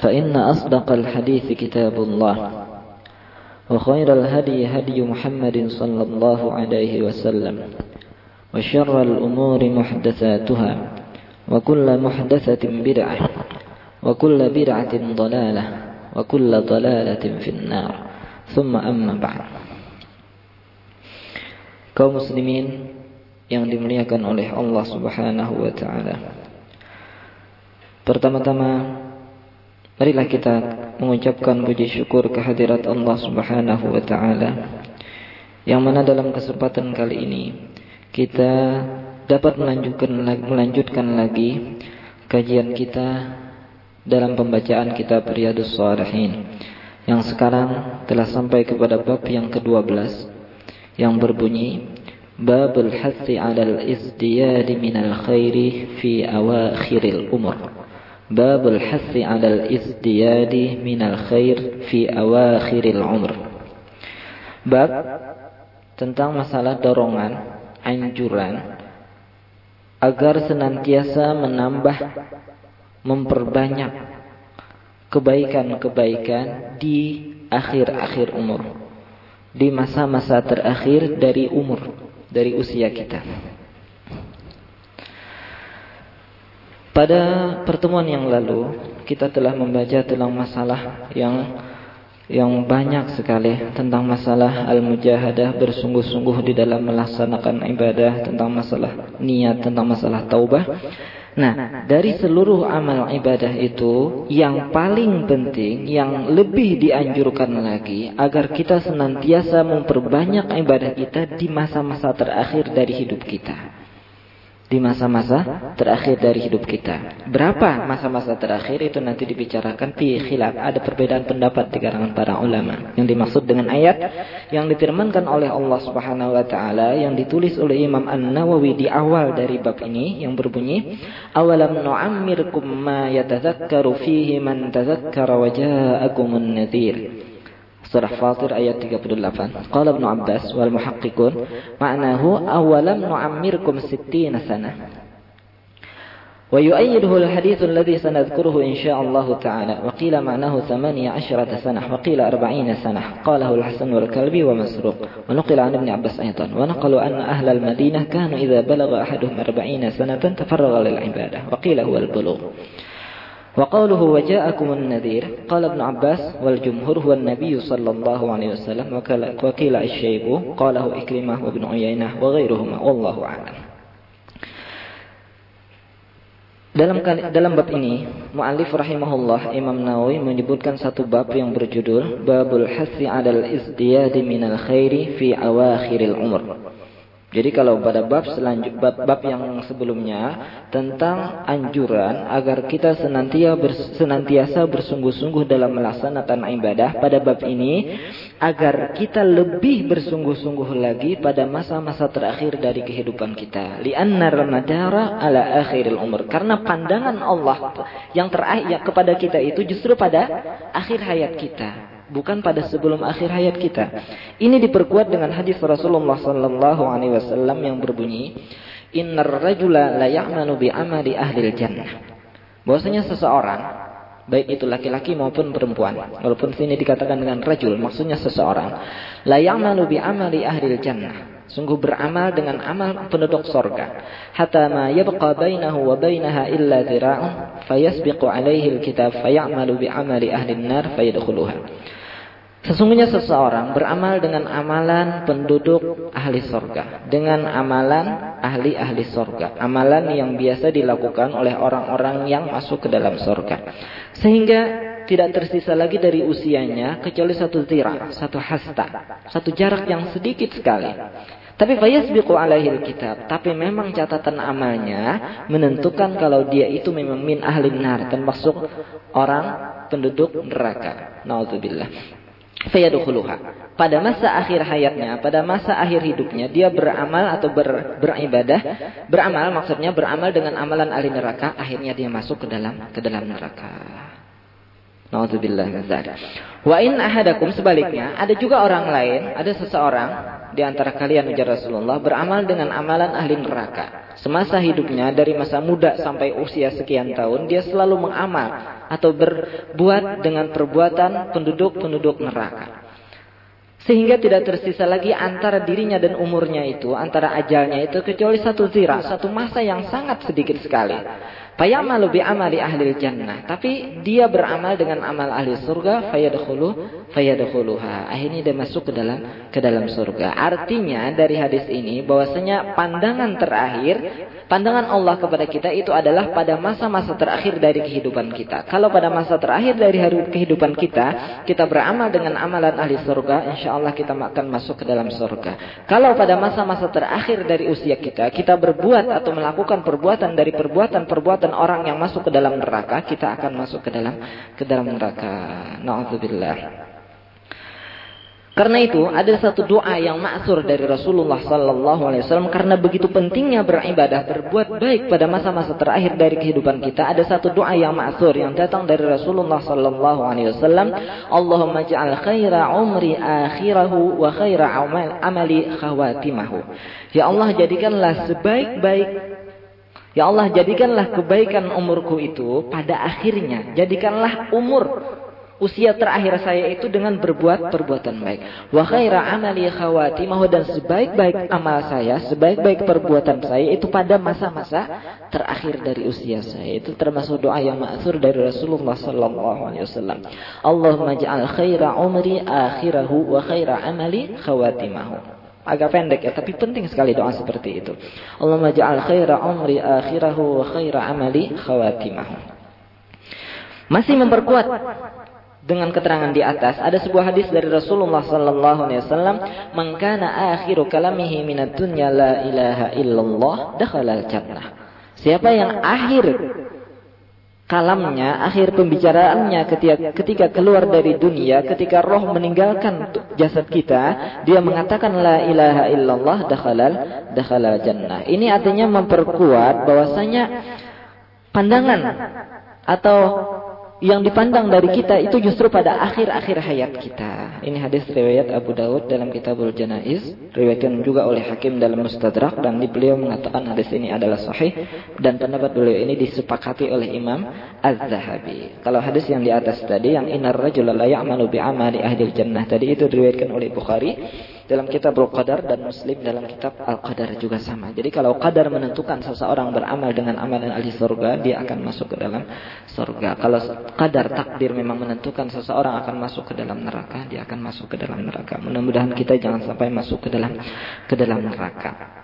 فإن أصدق الحديث كتاب الله وخير الهدي هدي محمد صلى الله عليه وسلم وشر الأمور محدثاتها وكل محدثة بدعة وكل بدعة ضلالة وكل ضلالة في النار ثم أما بعد kaum muslimin yang dimuliakan oleh Allah Subhanahu wa taala. Pertama-tama marilah kita mengucapkan puji syukur kehadirat Allah Subhanahu wa taala yang mana dalam kesempatan kali ini kita dapat melanjutkan melanjutkan lagi kajian kita dalam pembacaan kitab Riyadhus Shalihin yang sekarang telah sampai kepada bab yang ke-12 yang berbunyi Babul Hathi 'alal Izdiyad minal Khairi fi awakhiril umur. Babul Hathi 'alal Izdiyad minal Khair fi awakhiril umur. Bab tentang masalah dorongan, anjuran agar senantiasa menambah memperbanyak kebaikan-kebaikan di akhir-akhir umur di masa-masa terakhir dari umur, dari usia kita. Pada pertemuan yang lalu, kita telah membaca tentang masalah yang yang banyak sekali tentang masalah al-mujahadah bersungguh-sungguh di dalam melaksanakan ibadah, tentang masalah niat, tentang masalah taubah. Nah, dari seluruh amal ibadah itu, yang paling penting, yang lebih dianjurkan lagi, agar kita senantiasa memperbanyak ibadah kita di masa-masa terakhir dari hidup kita. Di masa-masa terakhir dari hidup kita. Berapa masa-masa terakhir itu nanti dibicarakan di khilaf. Ada perbedaan pendapat di kalangan para ulama. Yang dimaksud dengan ayat yang difirmankan oleh Allah Subhanahu wa taala yang ditulis oleh Imam An-Nawawi di awal dari bab ini yang berbunyi awalam nu'ammirkum ma yatadzakkaru fihi man tadzakkara wa ja'akumun nadhir. Surah Fatir ayat 38. Qala Ibnu Abbas wal muhaqqiqun ma'nahu awalam nu'ammirkum 60 sana. Wa yu'ayyiduhu al-hadits alladhi sanadhkuruhu insyaallah ta'ala. Wa qila ma'nahu 18 sanah wa qila 40 sanah. Qalahu al-Hasan wal Kalbi wa Masruq. Wa nuqila an Ibn Abbas ayatan. Wa naqalu anna ahla al-Madinah kanu idza balagha ahaduhum 40 sanatan tafarraga lil ibadah. Wa qila huwa al-bulugh. وقوله وجاءكم النذير قال ابن عباس والجمهور هو النبي صلى الله عليه وسلم وكيل الشيب قاله إكرمة وابن عيينة وغيرهما والله أعلم Dalam dalam bab ini, muallif rahimahullah Imam Nawawi menyebutkan satu bab yang berjudul Babul Hasi 'alal Izdiyadi minal Khairi fi awakhiril umur. Jadi kalau pada bab selanjut bab, bab yang sebelumnya tentang anjuran agar kita senantiasa bers, senantiasa bersungguh-sungguh dalam melaksanakan ibadah pada bab ini agar kita lebih bersungguh-sungguh lagi pada masa-masa terakhir dari kehidupan kita. Li'anna ramadara ala akhiril umur. Karena pandangan Allah yang terakhir kepada kita itu justru pada akhir hayat kita bukan pada sebelum akhir hayat kita. Ini diperkuat dengan hadis Rasulullah sallallahu alaihi wasallam yang berbunyi, "Innar rajula la bi amali ahli jannah." Bahwasanya seseorang baik itu laki-laki maupun perempuan. Walaupun sini dikatakan dengan rajul, maksudnya seseorang. La ya'malu bi amali ahli jannah sungguh beramal dengan amal penduduk sorga. Hatta ma yabqa bainahu wa bainaha illa dhira'un fayasbiqu alaihi alkitab fayamalu bi amali ahli nar fayadkhuluha. Sesungguhnya seseorang beramal dengan amalan penduduk ahli sorga. Dengan amalan ahli-ahli sorga. Amalan yang biasa dilakukan oleh orang-orang yang masuk ke dalam sorga. Sehingga tidak tersisa lagi dari usianya kecuali satu zira, satu hasta, satu jarak yang sedikit sekali. Tapi fayasbiqu alaihi kitab. Tapi memang catatan amalnya menentukan kalau dia itu memang min ahli nar. Termasuk orang penduduk neraka. Na'udzubillah. Fayadkhuluha. Pada masa akhir hayatnya, pada masa akhir hidupnya, dia beramal atau ber, beribadah. Beramal maksudnya beramal dengan amalan ahli neraka. Akhirnya dia masuk ke dalam ke dalam neraka. Nauzubillah Wa in ahadakum sebaliknya, ada juga orang lain, ada seseorang di antara kalian ujar Rasulullah beramal dengan amalan ahli neraka. Semasa hidupnya dari masa muda sampai usia sekian tahun dia selalu mengamal atau berbuat dengan perbuatan penduduk-penduduk neraka. Sehingga tidak tersisa lagi antara dirinya dan umurnya itu, antara ajalnya itu kecuali satu zira, satu masa yang sangat sedikit sekali. Fayamalu bi amali ahli jannah. Tapi dia beramal dengan amal ahli surga. Fayadkhulu fayadkhuluha. Akhirnya dia masuk ke dalam ke dalam surga. Artinya dari hadis ini bahwasanya pandangan terakhir, pandangan Allah kepada kita itu adalah pada masa-masa terakhir dari kehidupan kita. Kalau pada masa terakhir dari hari kehidupan kita, kita beramal dengan amalan ahli surga, insya Allah kita akan masuk ke dalam surga. Kalau pada masa-masa terakhir dari usia kita, kita berbuat atau melakukan perbuatan dari perbuatan-perbuatan dan orang yang masuk ke dalam neraka, kita akan masuk ke dalam ke dalam neraka. Nauzubillah. Karena itu ada satu doa yang maksur dari Rasulullah sallallahu alaihi wasallam karena begitu pentingnya beribadah berbuat baik pada masa-masa terakhir dari kehidupan kita ada satu doa yang maksur yang datang dari Rasulullah sallallahu alaihi wasallam Allahumma ja'al khaira umri akhirahu wa khaira amali khawatimahu Ya Allah jadikanlah sebaik-baik Ya Allah jadikanlah kebaikan umurku itu pada akhirnya. Jadikanlah umur usia terakhir saya itu dengan berbuat perbuatan baik. Wa khaira amali khawatimahu dan sebaik-baik amal saya, sebaik-baik perbuatan saya itu pada masa-masa terakhir dari usia saya. Itu termasuk doa yang ma'thur dari Rasulullah sallallahu alaihi wasallam. Allahumma ja'al khaira umri akhirahu wa khaira amali khawatimahu. Agak pendek ya, tapi penting sekali doa seperti itu. Allahumma ja'al khaira umri akhirahu wa khaira amali khawatimahu. Masih memperkuat dengan keterangan di atas ada sebuah hadis dari Rasulullah sallallahu alaihi wasallam, "Man akhiru kalamihi minad dunya la ilaha illallah dakhala al-jannah." Siapa yang akhir kalamnya, akhir pembicaraannya ketika, ketika keluar dari dunia, ketika roh meninggalkan jasad kita, dia mengatakan la ilaha illallah dakhalal dakhalal jannah. Ini artinya memperkuat bahwasanya pandangan atau yang dipandang dari kita itu justru pada akhir-akhir hayat kita. Ini hadis riwayat Abu Daud dalam Kitabul Janaiz, riwayatkan juga oleh Hakim dalam Mustadrak dan beliau mengatakan hadis ini adalah sahih dan pendapat beliau ini disepakati oleh Imam Az-Zahabi. Kalau hadis yang di atas tadi yang inar rajula la ya'malu bi amali ahli jannah tadi itu diriwayatkan oleh Bukhari dalam kitab Al-Qadar dan Muslim dalam kitab Al-Qadar juga sama. Jadi kalau qadar menentukan seseorang beramal dengan amalan ahli surga, dia akan masuk ke dalam surga. Kalau qadar takdir memang menentukan seseorang akan masuk ke dalam neraka, dia akan masuk ke dalam neraka. Mudah-mudahan kita jangan sampai masuk ke dalam ke dalam neraka.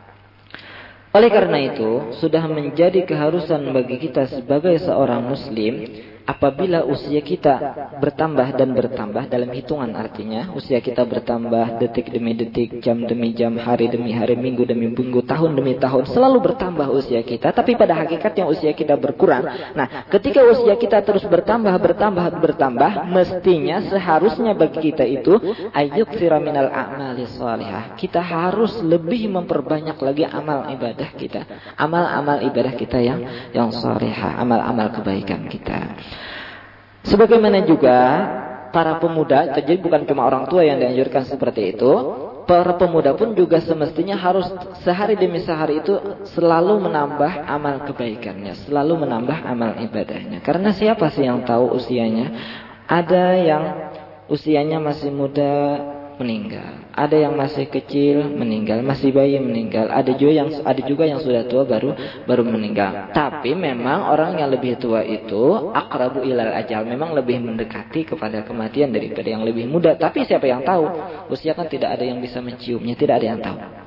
Oleh karena itu, sudah menjadi keharusan bagi kita sebagai seorang muslim apabila usia kita bertambah dan bertambah dalam hitungan artinya usia kita bertambah detik demi detik jam demi jam hari demi hari minggu demi minggu tahun demi tahun selalu bertambah usia kita. Tapi pada hakikatnya usia kita berkurang nah ketika usia kita terus bertambah bertambah bertambah mestinya seharusnya bagi kita itu ayuk siraminal a'mali salihah. Kita harus lebih memperbanyak lagi amal ibadah kita. Amal-amal ibadah kita yang yang salihah amal-amal kebaikan kita Sebagaimana juga para pemuda, jadi bukan cuma orang tua yang dianjurkan seperti itu, para pemuda pun juga semestinya harus sehari demi sehari itu selalu menambah amal kebaikannya, selalu menambah amal ibadahnya. Karena siapa sih yang tahu usianya? Ada yang usianya masih muda, meninggal. Ada yang masih kecil meninggal, masih bayi meninggal. Ada juga yang ada juga yang sudah tua baru baru meninggal. Tapi memang orang yang lebih tua itu akrabu ilal ajal, memang lebih mendekati kepada kematian daripada yang lebih muda. Tapi siapa yang tahu? Usia kan tidak ada yang bisa menciumnya, tidak ada yang tahu.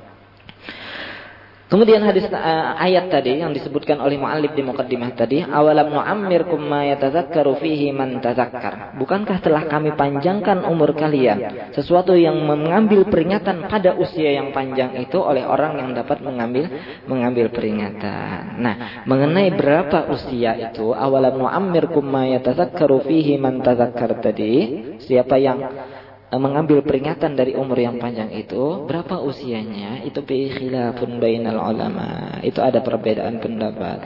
Kemudian hadis uh, ayat tadi yang disebutkan oleh muallif di mukaddimah tadi, awalam nu'ammirkum ma yatadzakkaru fihi man tazakkar. Bukankah telah kami panjangkan umur kalian sesuatu yang mengambil peringatan pada usia yang panjang itu oleh orang yang dapat mengambil mengambil peringatan. Nah, mengenai berapa usia itu, awalam nu'ammirkum ma yatadzakkaru fihi man tazakkar tadi, siapa yang mengambil peringatan dari umur yang panjang itu berapa usianya? Itu bi khilafun bainal ulama. Itu ada perbedaan pendapat.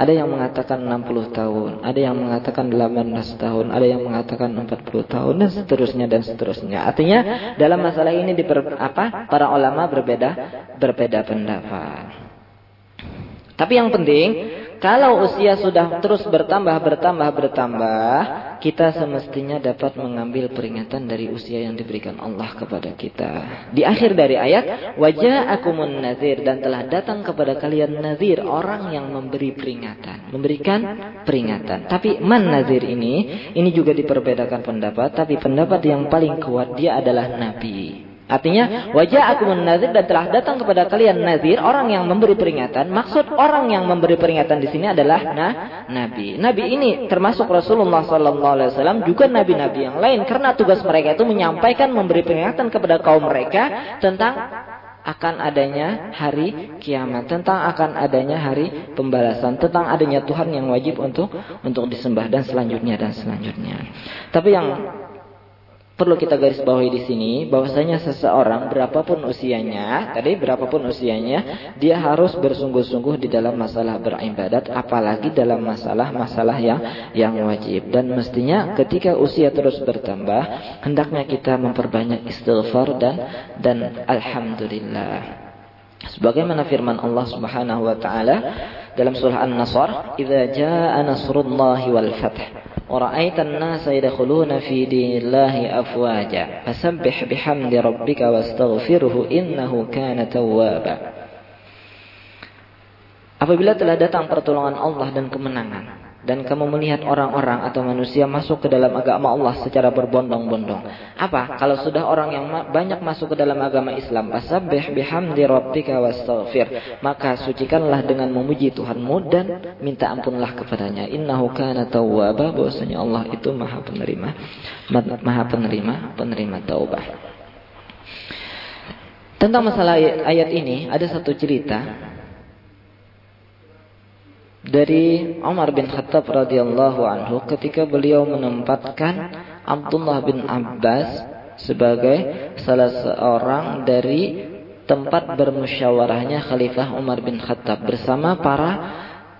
Ada yang mengatakan 60 tahun ada yang mengatakan 18 tahun ada yang mengatakan 40 tahun dan seterusnya dan seterusnya. Artinya dalam masalah ini di apa? Para ulama berbeda berbeda pendapat. Tapi yang penting kalau usia sudah terus bertambah, bertambah, bertambah, kita semestinya dapat mengambil peringatan dari usia yang diberikan Allah kepada kita. Di akhir dari ayat, wajah akumun nazir dan telah datang kepada kalian nazir orang yang memberi peringatan, memberikan peringatan. Tapi man nazir ini, ini juga diperbedakan pendapat, tapi pendapat yang paling kuat dia adalah nabi. Artinya wajah aku nazir dan telah datang kepada kalian nazir orang yang memberi peringatan. Maksud orang yang memberi peringatan di sini adalah nah, nabi. Nabi ini termasuk Rasulullah Sallallahu Alaihi Wasallam juga nabi-nabi yang lain karena tugas mereka itu menyampaikan memberi peringatan kepada kaum mereka tentang akan adanya hari kiamat, tentang akan adanya hari pembalasan, tentang adanya Tuhan yang wajib untuk untuk disembah dan selanjutnya dan selanjutnya. Tapi yang perlu kita garis bawahi di sini bahwasanya seseorang berapapun usianya, tadi berapapun usianya, dia harus bersungguh-sungguh di dalam masalah beribadat apalagi dalam masalah-masalah yang yang wajib dan mestinya ketika usia terus bertambah hendaknya kita memperbanyak istighfar dan dan alhamdulillah. Sebagaimana firman Allah Subhanahu wa taala dalam surah An-Nasr, "Idza jaa nasrullahi wal fath" ورأيت الناس يدخلون في دين الله أفواجا فسبح بحمد ربك واستغفره إنه كان توابا Apabila telah datang pertolongan Allah dan kemenangan dan kamu melihat orang-orang atau manusia masuk ke dalam agama Allah secara berbondong-bondong. Apa? Kalau sudah orang yang banyak masuk ke dalam agama Islam, fasabbih bihamdi rabbika wastaghfir. Maka sucikanlah dengan memuji Tuhanmu dan minta ampunlah kepadanya. Innahu kana tawwaba, bahwasanya Allah itu Maha penerima Maha penerima penerima taubah. Tentang masalah ayat ini ada satu cerita dari Umar bin Khattab radhiyallahu anhu ketika beliau menempatkan Abdullah bin Abbas sebagai salah seorang dari tempat bermusyawarahnya Khalifah Umar bin Khattab bersama para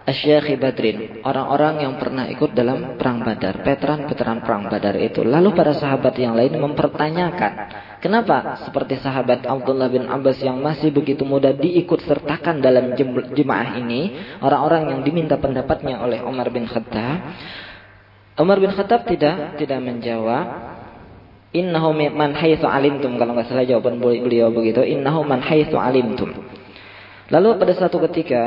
Asyikhi Badrin, orang-orang yang pernah ikut dalam perang Badar, veteran-veteran perang Badar itu. Lalu para sahabat yang lain mempertanyakan, kenapa seperti sahabat Abdullah bin Abbas yang masih begitu muda diikut sertakan dalam jemaah ini, orang-orang yang diminta pendapatnya oleh Umar bin Khattab. Umar bin Khattab tidak tidak menjawab. Innahu man haitsu alimtum kalau nggak salah jawaban beliau begitu. Innahu man haitsu alimtum. Lalu pada satu ketika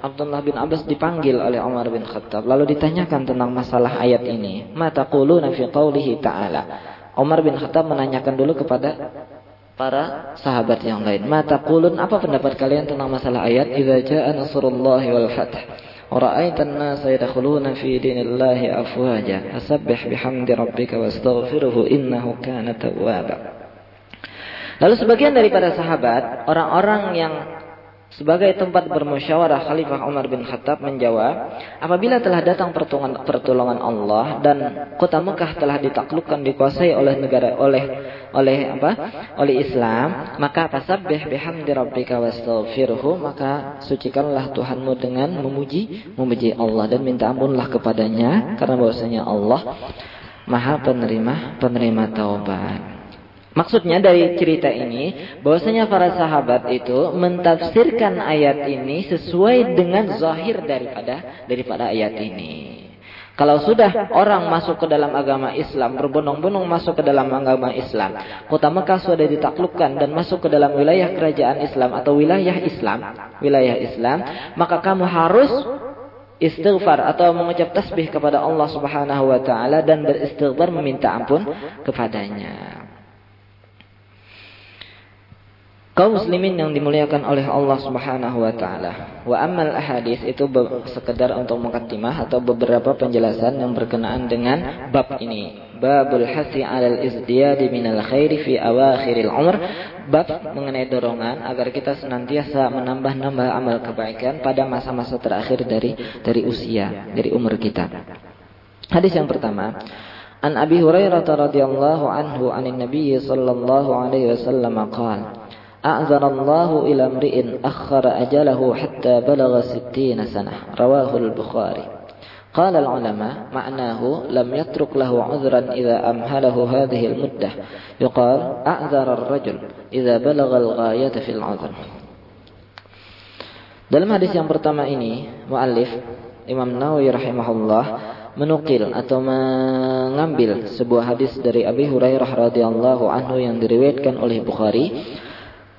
Abdullah bin Abbas dipanggil oleh Umar bin Khattab lalu ditanyakan tentang masalah ayat ini. Mata quluna fi qaulihi ta'ala. Umar bin Khattab menanyakan dulu kepada para sahabat yang lain. Mata kulun apa pendapat kalian tentang masalah ayat idza jaa nasrullahi wal fath wa ra'aitan nasa yadkhuluna fi dinillahi afwaja Asabbih bihamdi rabbika wastaghfirhu innahu kana tawwaba. Lalu sebagian daripada sahabat, orang-orang yang sebagai tempat bermusyawarah Khalifah Umar bin Khattab menjawab, apabila telah datang pertolongan, pertolongan Allah dan kota Mekah telah ditaklukkan dikuasai oleh negara oleh oleh apa? oleh Islam, maka tasabbih bihamdi rabbika wastaghfirhu, maka sucikanlah Tuhanmu dengan memuji memuji Allah dan minta ampunlah kepadanya karena bahwasanya Allah Maha penerima penerima taubat. Maksudnya dari cerita ini bahwasanya para sahabat itu mentafsirkan ayat ini sesuai dengan zahir daripada daripada ayat ini. Kalau sudah orang masuk ke dalam agama Islam, berbondong-bondong masuk ke dalam agama Islam, kota Mekah sudah ditaklukkan dan masuk ke dalam wilayah kerajaan Islam atau wilayah Islam, wilayah Islam, maka kamu harus istighfar atau mengucap tasbih kepada Allah Subhanahu wa taala dan beristighfar meminta ampun kepadanya. Kaum muslimin yang dimuliakan oleh Allah Subhanahu wa taala. Wa ammal ahadis itu sekedar untuk mukaddimah atau beberapa penjelasan yang berkenaan dengan bab ini. Babul hasi 'alal izdiyadi minal khairi fi awakhiril umr. Bab mengenai dorongan agar kita senantiasa menambah-nambah amal kebaikan pada masa-masa terakhir dari dari usia, dari umur kita. Hadis yang pertama, An Abi Hurairah radhiyallahu anhu anin Nabi sallallahu alaihi wasallam qala أعذر الله إلى امرئ أخر أجله حتى بلغ ستين سنة رواه البخاري قال العلماء معناه لم يترك له عذرا إذا أمهله هذه المدة يقال أعذر الرجل إذا بلغ الغاية في العذر Dalam hadis yang pertama ini, muallif Imam Nawawi rahimahullah menukil atau mengambil sebuah hadis dari Abi Hurairah radhiyallahu anhu yang diriwayatkan oleh Bukhari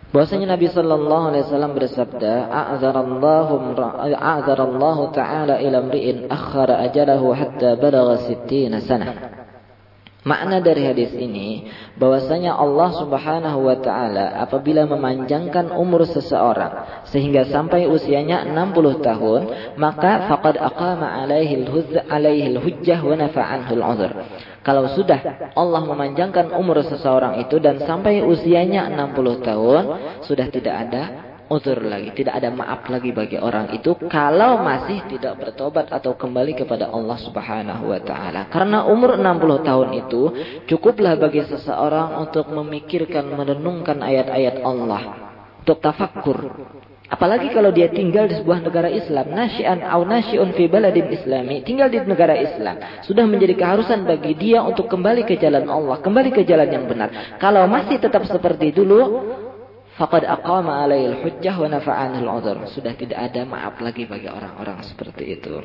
Bahwasanya Nabi sallallahu alaihi wasallam bersabda, "A'zarallahu a'zarallahu ta'ala ila mri'in akhara ajalahu hatta balagha 60 sanah." Makna dari hadis ini bahwasanya Allah Subhanahu wa taala apabila memanjangkan umur seseorang sehingga sampai usianya 60 tahun, maka faqad aqama alaihi al-hujjah wa nafa'anhu al-'udhr. Kalau sudah Allah memanjangkan umur seseorang itu dan sampai usianya 60 tahun, sudah tidak ada uzur lagi, tidak ada maaf lagi bagi orang itu kalau masih tidak bertobat atau kembali kepada Allah Subhanahu wa taala. Karena umur 60 tahun itu cukuplah bagi seseorang untuk memikirkan, merenungkan ayat-ayat Allah, untuk tafakkur, Apalagi kalau dia tinggal di sebuah negara Islam, nasyian au nasyiun fi baladin islami, tinggal di negara Islam, sudah menjadi keharusan bagi dia untuk kembali ke jalan Allah, kembali ke jalan yang benar. Kalau masih tetap seperti dulu, faqad aqama alaihil hujjah wa nafa'anil udhur. Sudah tidak ada maaf lagi bagi orang-orang seperti itu.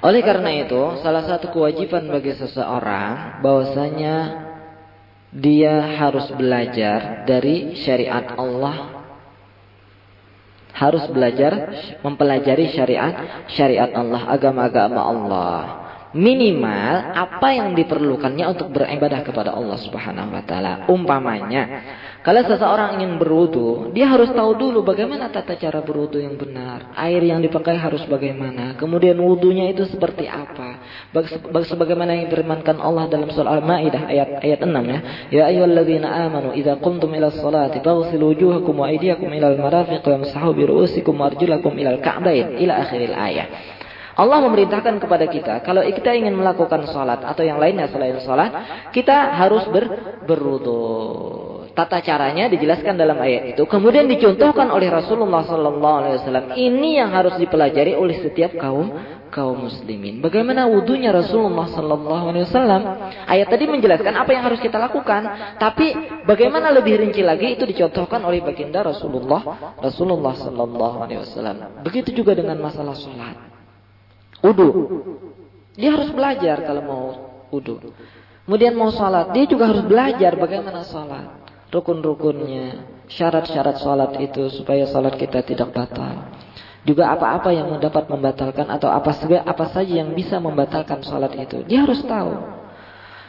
Oleh karena itu, salah satu kewajiban bagi seseorang bahwasanya dia harus belajar dari syariat Allah harus belajar mempelajari syariat syariat Allah, agama-agama Allah. Minimal apa yang diperlukannya untuk beribadah kepada Allah Subhanahu wa taala. Umpamanya, kalau seseorang ingin berwudu, dia harus tahu dulu bagaimana tata cara berwudu yang benar. Air yang dipakai harus bagaimana. Kemudian wudunya itu seperti apa. Sebagaimana yang difirmankan Allah dalam surah Al-Maidah ayat ayat 6 ya. Ya ayyuhalladzina amanu idza qumtum ila sholati faghsilu wujuhakum wa aydiyakum ila al-marafiq wamsahu bi ru'usikum wa arjulakum ila al-ka'bayn ila akhiril ayat. Allah memerintahkan kepada kita, kalau kita ingin melakukan sholat atau yang lainnya selain sholat, kita harus ber, berwudu. Tata caranya dijelaskan dalam ayat itu. Kemudian dicontohkan oleh Rasulullah Wasallam. Ini yang harus dipelajari oleh setiap kaum kaum muslimin. Bagaimana wudhunya Rasulullah Wasallam? Ayat tadi menjelaskan apa yang harus kita lakukan. Tapi bagaimana lebih rinci lagi itu dicontohkan oleh baginda Rasulullah Rasulullah Sallallahu. Begitu juga dengan masalah sholat. Udu. Dia harus belajar kalau mau udu. Kemudian mau sholat, dia juga harus belajar bagaimana sholat. Rukun-rukunnya, syarat-syarat sholat itu supaya sholat kita tidak batal. Juga apa-apa yang dapat membatalkan atau apa saja apa saja yang bisa membatalkan sholat itu. Dia harus tahu.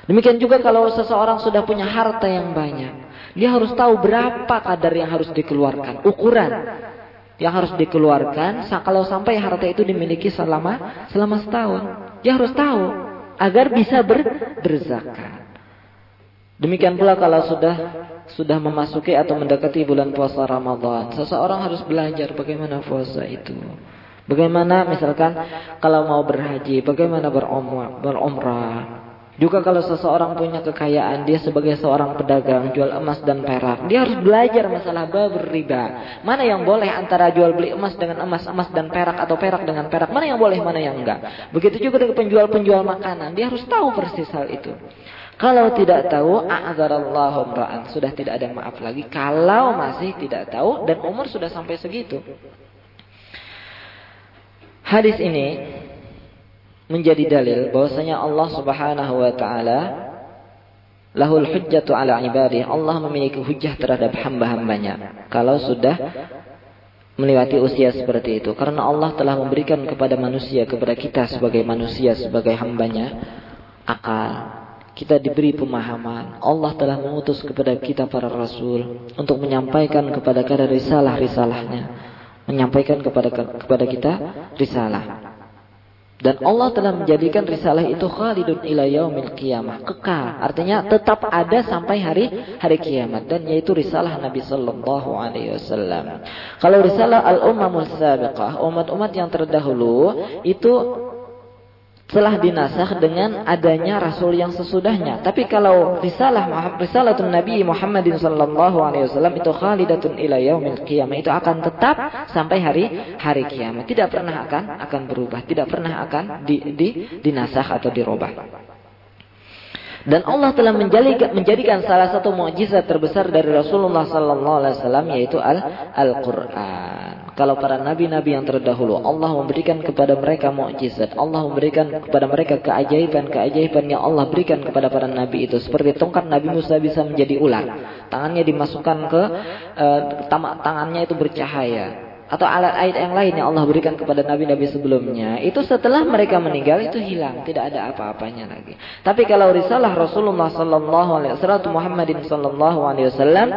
Demikian juga kalau seseorang sudah punya harta yang banyak. Dia harus tahu berapa kadar yang harus dikeluarkan. Ukuran yang harus dikeluarkan kalau sampai harta itu dimiliki selama selama setahun. Dia harus tahu agar bisa ber, berzakat. Demikian pula kalau sudah sudah memasuki atau mendekati bulan puasa Ramadan, seseorang harus belajar bagaimana puasa itu. Bagaimana misalkan kalau mau berhaji, bagaimana berumrah, berumrah. Juga kalau seseorang punya kekayaan, dia sebagai seorang pedagang jual emas dan perak, dia harus belajar masalah bab riba. Mana yang boleh antara jual beli emas dengan emas, emas dan perak atau perak dengan perak, mana yang boleh, mana yang enggak. Begitu juga dengan penjual-penjual makanan, dia harus tahu persis hal itu. Kalau tidak tahu, a'adzarallahu ra'an. Sudah tidak ada maaf lagi. Kalau masih tidak tahu dan umur sudah sampai segitu. Hadis ini menjadi dalil bahwasanya Allah Subhanahu wa taala lahul hujjatu ala ibadi. Allah memiliki hujjah terhadap hamba-hambanya. Kalau sudah melewati usia seperti itu. Karena Allah telah memberikan kepada manusia, kepada kita sebagai manusia, sebagai hambanya, akal, kita diberi pemahaman. Allah telah mengutus kepada kita para rasul untuk menyampaikan kepada kita risalah-risalahnya, menyampaikan kepada kepada kita risalah. Dan Allah telah menjadikan risalah itu khalidun ila yaumil qiyamah, kekal. Artinya tetap ada sampai hari hari kiamat dan yaitu risalah Nabi sallallahu alaihi wasallam. Kalau risalah al-ummamul sabiqah, umat-umat yang terdahulu itu telah dinasah dengan adanya rasul yang sesudahnya. Tapi kalau risalah risalatun Nabi Muhammadin sallallahu alaihi wasallam itu khalidatun ila yaumil qiyamah itu akan tetap sampai hari hari kiamat. Tidak pernah akan akan berubah, tidak pernah akan di, di dinasah atau dirubah. Dan Allah telah menjadikan, menjadikan salah satu mukjizat terbesar dari Rasulullah sallallahu alaihi wasallam yaitu Al-Qur'an. Kalau para nabi-nabi yang terdahulu Allah memberikan kepada mereka mukjizat, Allah memberikan kepada mereka keajaiban-keajaiban yang Allah berikan kepada para nabi itu seperti tongkat Nabi Musa bisa menjadi ular. Tangannya dimasukkan ke uh, tangannya itu bercahaya atau alat ayat yang lain yang Allah berikan kepada nabi-nabi sebelumnya. Itu setelah mereka meninggal itu hilang. Tidak ada apa-apanya lagi. Tapi kalau risalah Rasulullah sallallahu alaihi wasallam Muhammadin sallallahu alaihi wasallam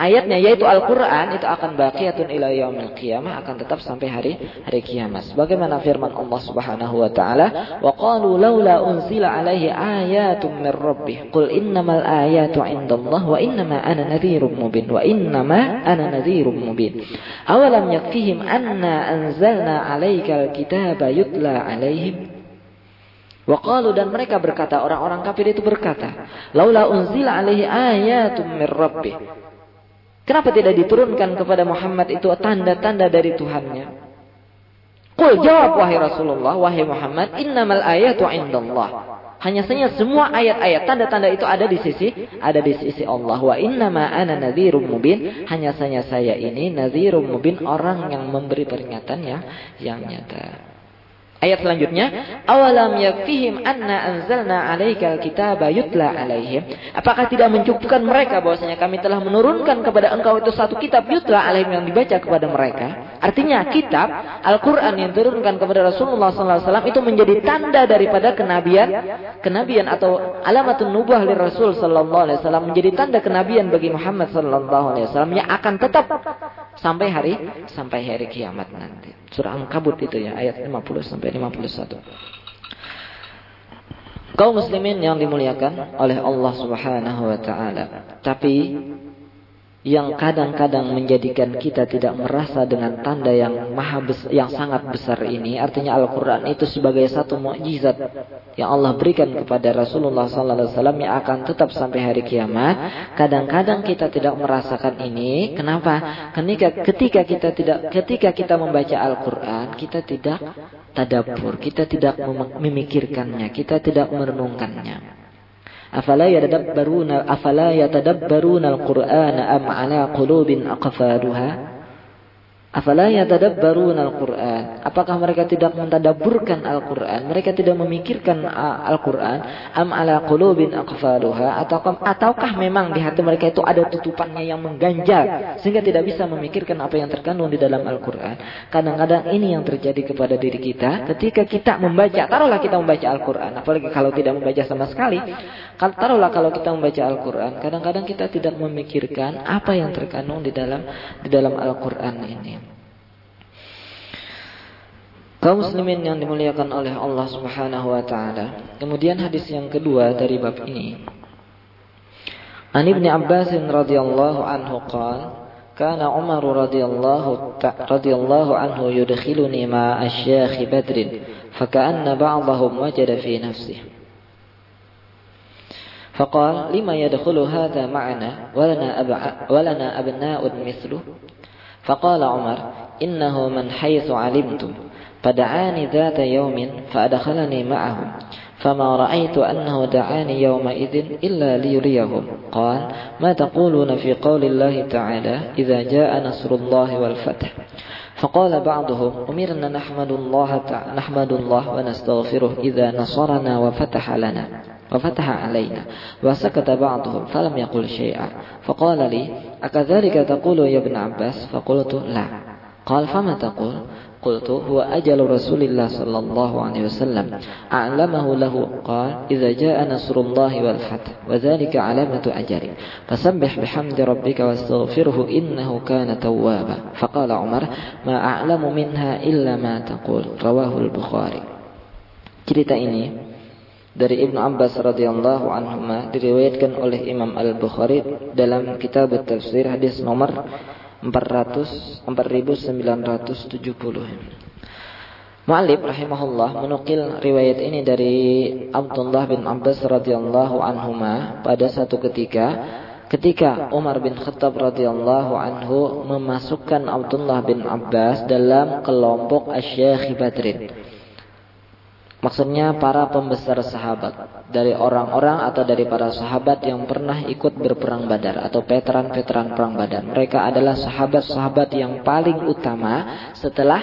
ayatnya yaitu Al-Qur'an itu akan baqiyatun ila yaumil qiyamah akan tetap sampai hari hari kiamat. Bagaimana firman Allah Subhanahu wa taala? Wa qalu laula unzila alaihi ayatun min rabbih. Qul innamal ayatu indallah wa innama ana nadhirum mubin. Wa innama ana nadhirum mubin. Awalam alaihim anna anzalna alaikal kitaba yutla alaihim Waqalu dan mereka berkata orang-orang kafir itu berkata laula unzila alaihi ayatum mir rabbih Kenapa tidak diturunkan kepada Muhammad itu tanda-tanda dari Tuhannya? Qul jawab wahai Rasulullah, wahai Muhammad, innamal ayatu indallah. Hanya saja semua ayat-ayat tanda-tanda itu ada di sisi ada di sisi Allah. Wa innama ana nadhirum mubin. Hanya saja saya ini nadhirum mubin orang yang memberi peringatan yang yang nyata. Ayat selanjutnya, awalam yakfihim anna anzalna alaika kitaba yutla alaihim. Apakah tidak mencukupkan mereka bahwasanya kami telah menurunkan kepada engkau itu satu kitab yutla alaihim yang dibaca kepada mereka? Artinya kitab Al-Qur'an yang diturunkan kepada Rasulullah SAW itu menjadi tanda daripada kenabian, kenabian atau alamatun nubuah li Rasul wasallam menjadi tanda kenabian bagi Muhammad wasallam yang akan tetap sampai hari sampai hari kiamat nanti. Surah Al-Kabut itu ya ayat 50 sampai 51. Kaum muslimin yang dimuliakan oleh Allah Subhanahu wa taala. Tapi yang kadang-kadang menjadikan kita tidak merasa dengan tanda yang maha yang sangat besar ini. Artinya Al-Qur'an itu sebagai satu mukjizat yang Allah berikan kepada Rasulullah sallallahu alaihi wasallam yang akan tetap sampai hari kiamat. Kadang-kadang kita tidak merasakan ini. Kenapa? Ketika ketika kita tidak ketika kita membaca Al-Qur'an kita tidak tadabbur kita tidak memikirkannya kita tidak merenungkannya Apakah mereka tidak mentadabburkan Al-Qur'an? Mereka tidak memikirkan Al-Qur'an? Am ala qulubin aqfaluha? Ataukah, ataukah memang di hati mereka itu ada tutupannya yang mengganjal sehingga tidak bisa memikirkan apa yang terkandung di dalam Al-Qur'an? Kadang-kadang ini yang terjadi kepada diri kita ketika kita membaca, taruhlah kita membaca Al-Qur'an, apalagi kalau tidak membaca sama sekali. Taruhlah kalau kita membaca Al-Qur'an, kadang-kadang kita tidak memikirkan apa yang terkandung di dalam di dalam Al-Qur'an ini. Kaum muslimin yang dimuliakan oleh Allah Subhanahu wa taala. Kemudian hadis yang kedua dari bab ini. An Ibnu Abbas radhiyallahu anhu qala kana Umar radhiyallahu radhiyallahu anhu yudkhiluni ma asy-syekh Badr faka'anna ba'dahum wajada fi nafsihi فقال لما يدخل هذا معنا ولنا, أبع ولنا أبناء مثله؟ فقال عمر إنه من حيث علمتم فدعاني ذات يوم فأدخلني معهم فما رأيت أنه دعاني يومئذ إلا ليريهم. قال ما تقولون في قول الله تعالى إذا جاء نصر الله والفتح؟ فقال بعضهم أمرنا نحمد الله نحمد الله ونستغفره إذا نصرنا وفتح لنا. وفتح علينا. وسكت بعضهم فلم يقل شيئا. فقال لي أكذلك تقول يا ابن عباس؟ فقلت لا. قال فما تقول؟ قلت هو أجل رسول الله صلى الله عليه وسلم. أعلمه له. قال إذا جاء نصر الله والفتح وذلك علامة أجل فسبح بحمد ربك واستغفره إنه كان توابا. فقال عمر ما أعلم منها إلا ما تقول. رواه البخاري. Cerita ini dari Ibnu Abbas radhiyallahu anhu diriwayatkan oleh Imam Al-Bukhari dalam kitab tafsir hadis nomor 400 4970. Mu'alib rahimahullah menukil riwayat ini dari Abdullah bin Abbas radhiyallahu anhuma pada satu ketika ketika Umar bin Khattab radhiyallahu anhu memasukkan Abdullah bin Abbas dalam kelompok Asy-Syaikh Badrin Maksudnya para pembesar sahabat dari orang-orang atau dari para sahabat yang pernah ikut berperang Badar atau veteran-veteran perang Badar. Mereka adalah sahabat-sahabat yang paling utama setelah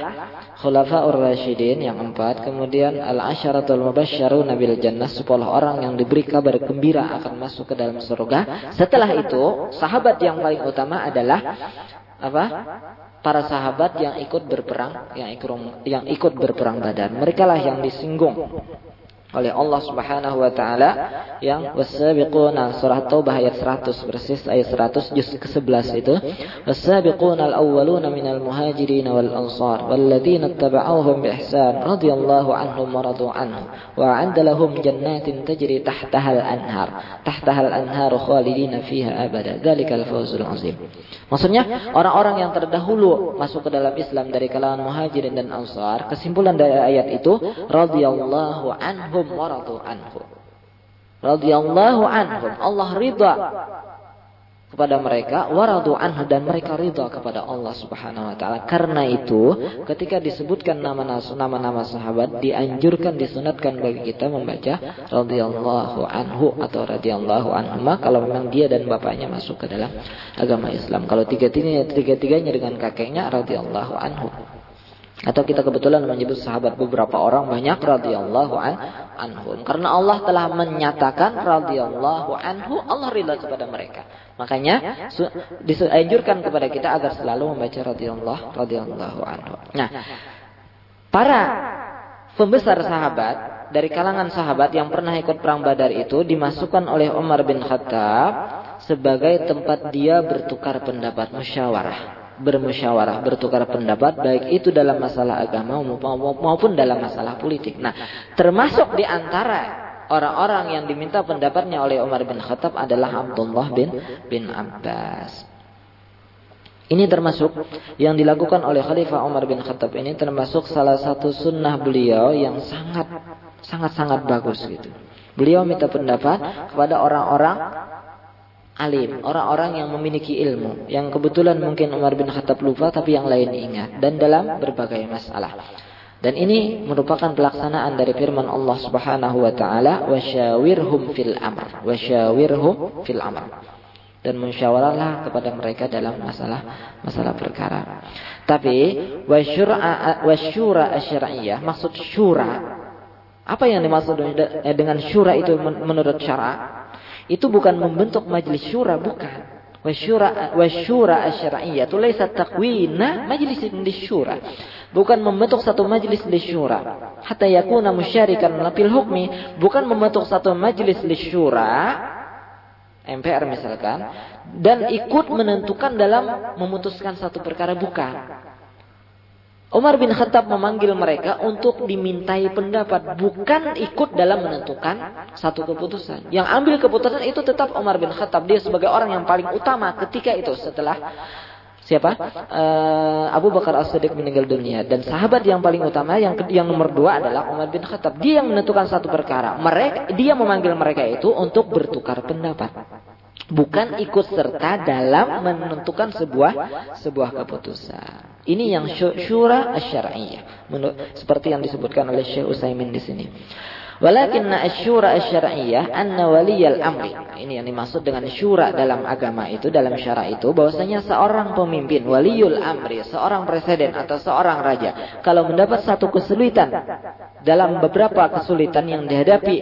Khulafaur Rasyidin yang empat, kemudian Al-Asyaratul Mubasysyaruna bil Jannah, sepuluh orang yang diberi kabar gembira akan masuk ke dalam surga. Setelah itu, sahabat yang paling utama adalah apa? para sahabat yang ikut berperang, yang ikut yang ikut berperang Badar. Mereka lah yang disinggung oleh Allah Subhanahu wa taala yang wasabiquna surah Taubah ayat 100 persis ayat 100 juz ke-11 itu. Wasabiquna al-awwaluna minal muhajirin wal ansar walladzina ittaba'uuhum bi ihsan radhiyallahu anhum wa radu anhu wa 'adda lahum jannatin tajri tahtaha al-anhar tahtaha al-anhar khalidina fiha abada. Dzalikal fawzul 'azim. Maksudnya orang-orang yang terdahulu masuk ke dalam Islam dari kalangan muhajirin dan ansar, kesimpulan dari ayat itu radhiyallahu anhum wa radu anhu. Radhiyallahu anhum, Allah ridha kepada mereka waradu anhu dan mereka ridha kepada Allah Subhanahu wa taala. Karena itu, ketika disebutkan nama-nama sahabat dianjurkan disunatkan bagi kita membaca radhiyallahu anhu atau radhiyallahu anhu kalau memang dia dan bapaknya masuk ke dalam agama Islam. Kalau tiga-tiganya tiga-tiganya dengan kakeknya radhiyallahu anhu. Atau kita kebetulan menyebut sahabat beberapa orang banyak radhiyallahu an, anhum. Karena Allah telah menyatakan radhiyallahu anhu, Allah ridha kepada mereka. Makanya dianjurkan kepada kita agar selalu membaca radhiyallahu radhiyallahu anhu. Nah, para pembesar sahabat dari kalangan sahabat yang pernah ikut perang Badar itu dimasukkan oleh Umar bin Khattab sebagai tempat dia bertukar pendapat musyawarah bermusyawarah, bertukar pendapat baik itu dalam masalah agama maupun dalam masalah politik. Nah, termasuk di antara orang-orang yang diminta pendapatnya oleh Umar bin Khattab adalah Abdullah bin bin Abbas. Ini termasuk yang dilakukan oleh Khalifah Umar bin Khattab ini termasuk salah satu sunnah beliau yang sangat sangat sangat bagus gitu. Beliau minta pendapat kepada orang-orang alim, orang-orang yang memiliki ilmu, yang kebetulan mungkin Umar bin Khattab lupa tapi yang lain ingat dan dalam berbagai masalah. Dan ini merupakan pelaksanaan dari firman Allah Subhanahu wa taala, "Wasyawirhum fil amr." Wasyawirhum fil amr. Dan musyawarahlah kepada mereka dalam masalah masalah perkara. Tapi wasyura wasyura maksud syura apa yang dimaksud dengan syura itu menurut syara? Itu bukan membentuk majlis syura, bukan. Wasyura wasyura asyariyah itu laisa takwina majlis di syura. Bukan membentuk satu majlis di syura. Hatta yakuna musyarikan fil hukmi, bukan membentuk satu majlis di syura MPR misalkan dan ikut menentukan dalam memutuskan satu perkara bukan. Umar bin Khattab memanggil mereka untuk dimintai pendapat, bukan ikut dalam menentukan satu keputusan. Yang ambil keputusan itu tetap Umar bin Khattab. Dia sebagai orang yang paling utama ketika itu setelah siapa? Uh, Abu Bakar As-Siddiq meninggal dunia dan sahabat yang paling utama yang yang nomor dua adalah Umar bin Khattab. Dia yang menentukan satu perkara. Mereka dia memanggil mereka itu untuk bertukar pendapat. Bukan ikut serta dalam menentukan sebuah sebuah keputusan. Ini yang syura asy-syar'iyyah. Seperti yang disebutkan oleh Syekh Utsaimin di sini. Walakinna asyura asyariyah anna waliyal amri. Ini yang dimaksud dengan syura dalam agama itu, dalam syara itu, bahwasanya seorang pemimpin, waliyul amri, seorang presiden atau seorang raja, kalau mendapat satu kesulitan dalam beberapa kesulitan yang dihadapi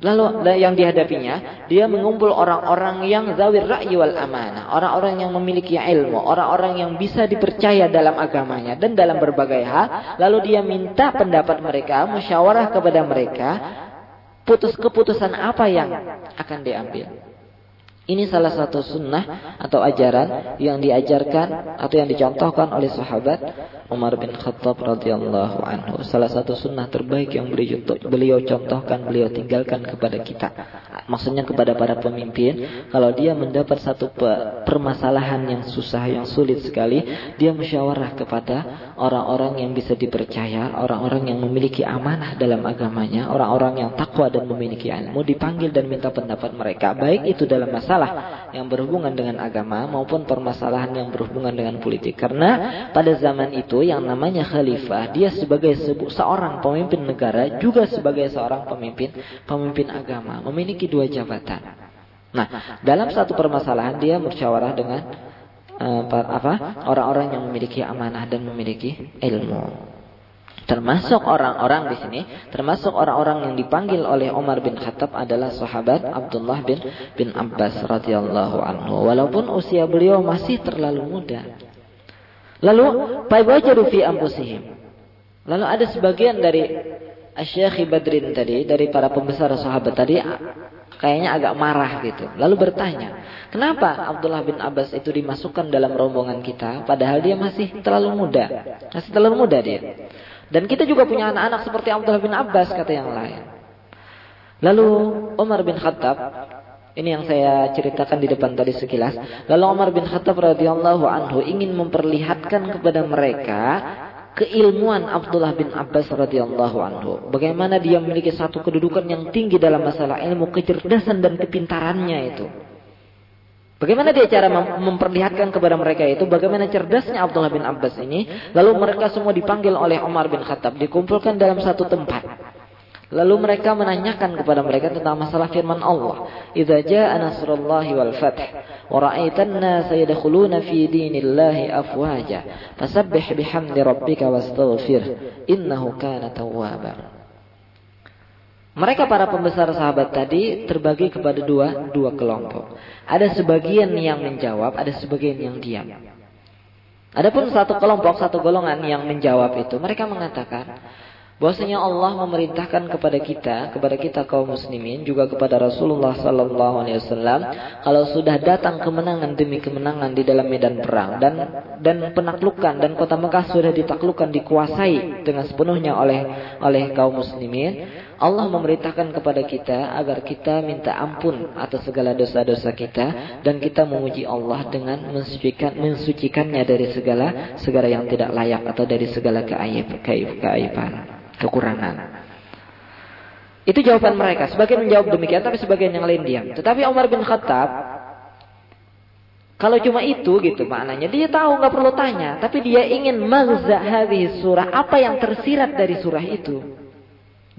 Lalu yang dihadapinya, dia mengumpul orang-orang yang zawir ra'yi wal amanah. Orang-orang yang memiliki ilmu. Orang-orang yang bisa dipercaya dalam agamanya. Dan dalam berbagai hal. Lalu dia minta pendapat mereka, musyawarah kepada mereka. Putus keputusan apa yang akan diambil. Ini salah satu sunnah atau ajaran yang diajarkan atau yang dicontohkan oleh sahabat Umar bin Khattab radhiyallahu anhu. Salah satu sunnah terbaik yang beliau contohkan, beliau tinggalkan kepada kita. Maksudnya kepada para pemimpin, kalau dia mendapat satu permasalahan yang susah, yang sulit sekali, dia musyawarah kepada orang-orang yang bisa dipercaya, orang-orang yang memiliki amanah dalam agamanya, orang-orang yang takwa dan memiliki ilmu, dipanggil dan minta pendapat mereka, baik itu dalam masalah yang berhubungan dengan agama maupun permasalahan yang berhubungan dengan politik. Karena pada zaman itu yang namanya khalifah, dia sebagai seorang pemimpin negara juga sebagai seorang pemimpin pemimpin agama, memiliki dua jabatan. Nah, dalam satu permasalahan dia musyawarah dengan uh, apa? orang-orang yang memiliki amanah dan memiliki ilmu. Termasuk orang-orang di sini, termasuk orang-orang yang dipanggil oleh Umar bin Khattab adalah sahabat Abdullah bin bin Abbas radhiyallahu anhu. Walaupun usia beliau masih terlalu muda. Lalu. Lalu ada sebagian dari Syekh Badrin tadi, dari para pembesar sahabat tadi kayaknya agak marah gitu. Lalu bertanya, kenapa Abdullah bin Abbas itu dimasukkan dalam rombongan kita padahal dia masih terlalu muda? Masih terlalu muda dia. Dan kita juga punya anak-anak seperti Abdullah bin Abbas kata yang lain. Lalu Umar bin Khattab ini yang saya ceritakan di depan tadi sekilas. Lalu Umar bin Khattab radhiyallahu anhu ingin memperlihatkan kepada mereka keilmuan Abdullah bin Abbas radhiyallahu anhu. Bagaimana dia memiliki satu kedudukan yang tinggi dalam masalah ilmu, kecerdasan dan kepintarannya itu. Bagaimana dia cara memperlihatkan kepada mereka itu bagaimana cerdasnya Abdullah bin Abbas ini. Lalu mereka semua dipanggil oleh Umar bin Khattab. Dikumpulkan dalam satu tempat. Lalu mereka menanyakan kepada mereka tentang masalah firman Allah. Idza jaa nasrullahi wal fath wa ra'aitan nasa fi dinillahi afwaja fasabbih bihamdi rabbika wastaghfir innahu kana tawwaba. Mereka para pembesar sahabat tadi terbagi kepada dua dua kelompok. Ada sebagian yang menjawab, ada sebagian yang diam. Adapun satu kelompok, satu golongan yang menjawab itu, mereka mengatakan, bahwasanya Allah memerintahkan kepada kita, kepada kita kaum muslimin, juga kepada Rasulullah sallallahu alaihi wasallam, kalau sudah datang kemenangan demi kemenangan di dalam medan perang dan dan penaklukan dan kota Mekah sudah ditaklukkan dikuasai dengan sepenuhnya oleh oleh kaum muslimin, Allah memerintahkan kepada kita agar kita minta ampun atas segala dosa-dosa kita dan kita memuji Allah dengan mensucikan mensucikannya dari segala segala yang tidak layak atau dari segala keaib, keaib, keaiban kekurangan. Itu jawaban mereka. Sebagian menjawab demikian, tapi sebagian yang lain diam. Tetapi Umar bin Khattab, kalau cuma itu gitu maknanya, dia tahu nggak perlu tanya, tapi dia ingin mazah surah, apa yang tersirat dari surah itu.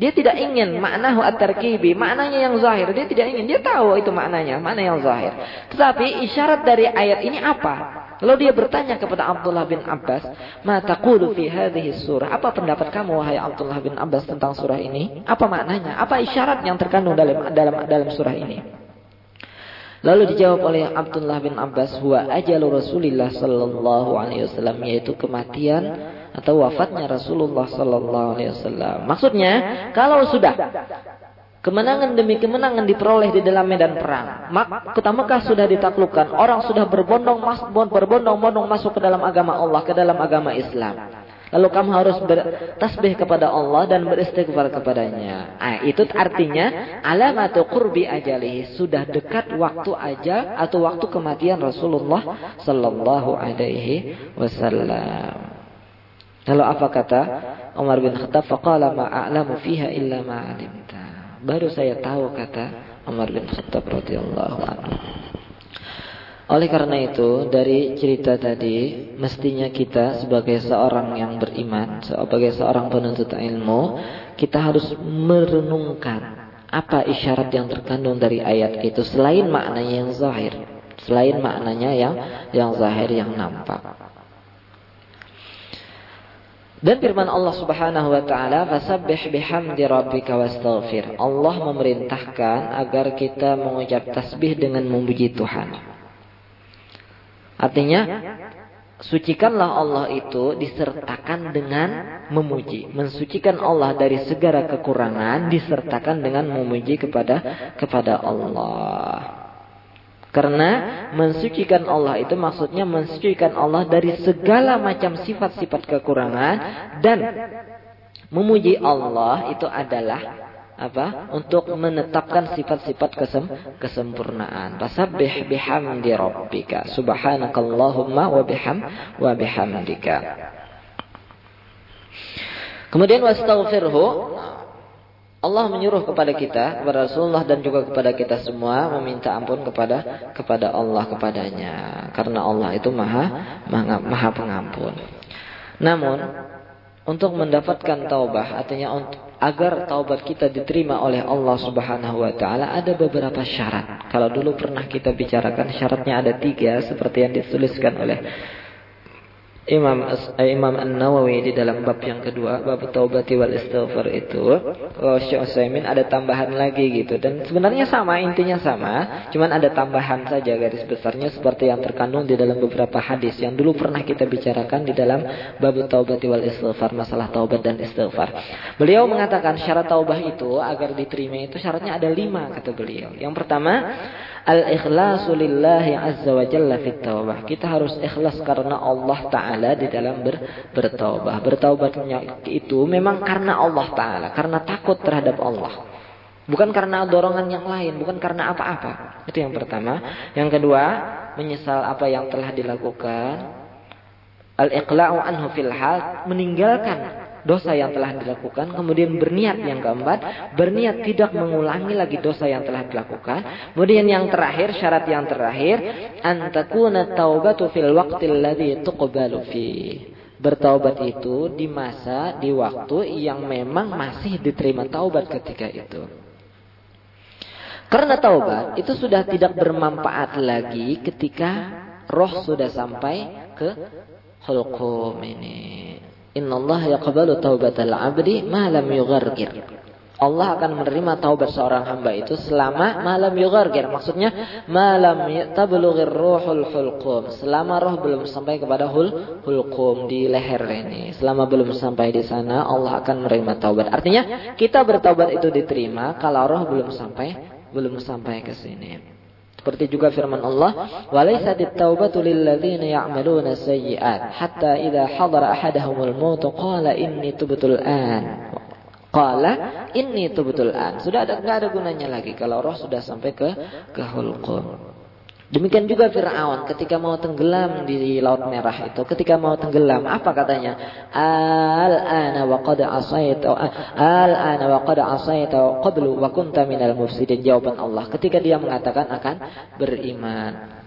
Dia tidak ingin maknahu at-tarkibi, maknanya yang zahir. Dia tidak ingin, dia tahu itu maknanya, mana yang zahir. Tetapi isyarat dari ayat ini apa? Lalu dia bertanya kepada Abdullah bin Abbas, "Ma taqulu fi hadhihi surah?" Apa pendapat kamu wahai Abdullah bin Abbas tentang surah ini? Apa maknanya? Apa isyarat yang terkandung dalam dalam dalam surah ini? Lalu dijawab oleh Abdullah bin Abbas, "Huwa ajalu Rasulillah sallallahu alaihi wasallam," yaitu kematian atau wafatnya Rasulullah sallallahu alaihi wasallam. Maksudnya, kalau sudah kemenangan demi kemenangan diperoleh di dalam medan perang, mak kota Mekah sudah ditaklukkan, orang sudah berbondong mas berbondong-bondong masuk ke dalam agama Allah, ke dalam agama Islam. Lalu kamu harus bertasbih kepada Allah dan beristighfar kepadanya. Ah, itu artinya alamatu qurbi ajalihi sudah dekat waktu ajal atau waktu kematian Rasulullah sallallahu alaihi wasallam. Lalu apa kata Umar bin Khattab? Faqala ma'alamu fiha illa ma'alimta. Baru saya tahu kata Umar bin Khattab radhiyallahu anhu. Oleh karena itu, dari cerita tadi, mestinya kita sebagai seorang yang beriman, sebagai seorang penuntut ilmu, kita harus merenungkan apa isyarat yang terkandung dari ayat itu selain maknanya yang zahir, selain maknanya yang yang zahir yang nampak. Dan firman Allah Subhanahu wa taala, "Fasabbih bihamdi rabbika wastaghfir." Allah memerintahkan agar kita mengucap tasbih dengan memuji Tuhan. Artinya sucikanlah Allah itu disertakan dengan memuji. Mensucikan Allah dari segala kekurangan disertakan dengan memuji kepada kepada Allah. Karena mensucikan Allah itu maksudnya mensucikan Allah dari segala macam sifat-sifat kekurangan dan memuji Allah itu adalah apa? Untuk menetapkan sifat-sifat kesem kesempurnaan. Fasabbih bihamdi rabbika. Subhanakallahumma wa biham wa bihamdika. Kemudian wastaghfirhu Allah menyuruh kepada kita, kepada Rasulullah dan juga kepada kita semua meminta ampun kepada kepada Allah kepadanya. Karena Allah itu maha maha, maha pengampun. Namun untuk mendapatkan taubah artinya untuk agar taubat kita diterima oleh Allah Subhanahu wa taala ada beberapa syarat. Kalau dulu pernah kita bicarakan syaratnya ada tiga seperti yang dituliskan oleh Imam eh, Imam An-Nawawi di dalam bab yang kedua, bab taubati wal istighfar itu, kalau Syekh Utsaimin ada tambahan lagi gitu dan sebenarnya sama, intinya sama, cuman ada tambahan saja garis besarnya seperti yang terkandung di dalam beberapa hadis yang dulu pernah kita bicarakan di dalam bab taubati wal istighfar, masalah taubat dan istighfar. Beliau mengatakan syarat taubah itu agar diterima itu syaratnya ada lima kata beliau. Yang pertama, al-ikhlasu lillahi azza wa jalla fit taubah. Kita harus ikhlas karena Allah Ta'ala di dalam ber, bertaubat. Bertaubatnya itu memang karena Allah Taala, karena takut terhadap Allah. Bukan karena dorongan yang lain, bukan karena apa-apa. Itu yang pertama. Yang kedua, menyesal apa yang telah dilakukan. Al-iqla'u anhu fil hal, meninggalkan dosa yang telah dilakukan, kemudian berniat yang keempat, berniat tidak mengulangi lagi dosa yang telah dilakukan. Kemudian yang terakhir, syarat yang terakhir, antakuna taubatu fil waqtil ladzi tuqbalu. Bertaubat itu di masa, di waktu yang memang masih diterima taubat ketika itu. Karena taubat itu sudah tidak bermanfaat lagi ketika roh sudah sampai ke hulqum ini. Inna Allah yaqbalu taubatal abdi ma lam. Allah akan menerima taubat seorang hamba itu selama malam yughargir. Maksudnya malam tablughir ruhul hulqum. Selama roh belum sampai kepada hul hulqum di leher ini. Selama belum sampai di sana Allah akan menerima taubat. Artinya kita bertaubat itu diterima kalau roh belum sampai belum sampai ke sini. Seperti juga firman Allah, "Walaysat at-taubatu lil ladzina ya'maluna sayyi'at hatta idza hadara ahadahumul maut qala inni tubtul an." Qala inni tubtul an. Sudah ada enggak ada gunanya lagi kalau roh sudah sampai ke ke hulqum. Demikian juga Fir'aun ketika mau tenggelam di Laut Merah itu. Ketika mau tenggelam, apa katanya? Al-ana wa qad al-ana wa qad asaita qablu wa kunta minal mufsidin. Jawaban Allah ketika dia mengatakan akan beriman.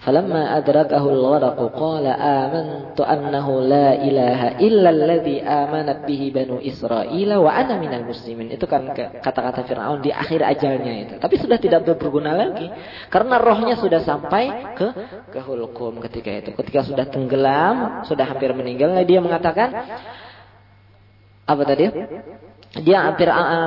فلما أدركه الغرق قال آمنت أنه لا إله إلا الذي آمنت به بنو إسرائيل وأنا من المسلمين itu kan kata-kata Fir'aun di akhir ajalnya itu tapi sudah tidak berguna lagi karena rohnya sudah sampai ke ke hulkum ketika itu ketika sudah tenggelam sudah hampir meninggal dia mengatakan apa tadi Dia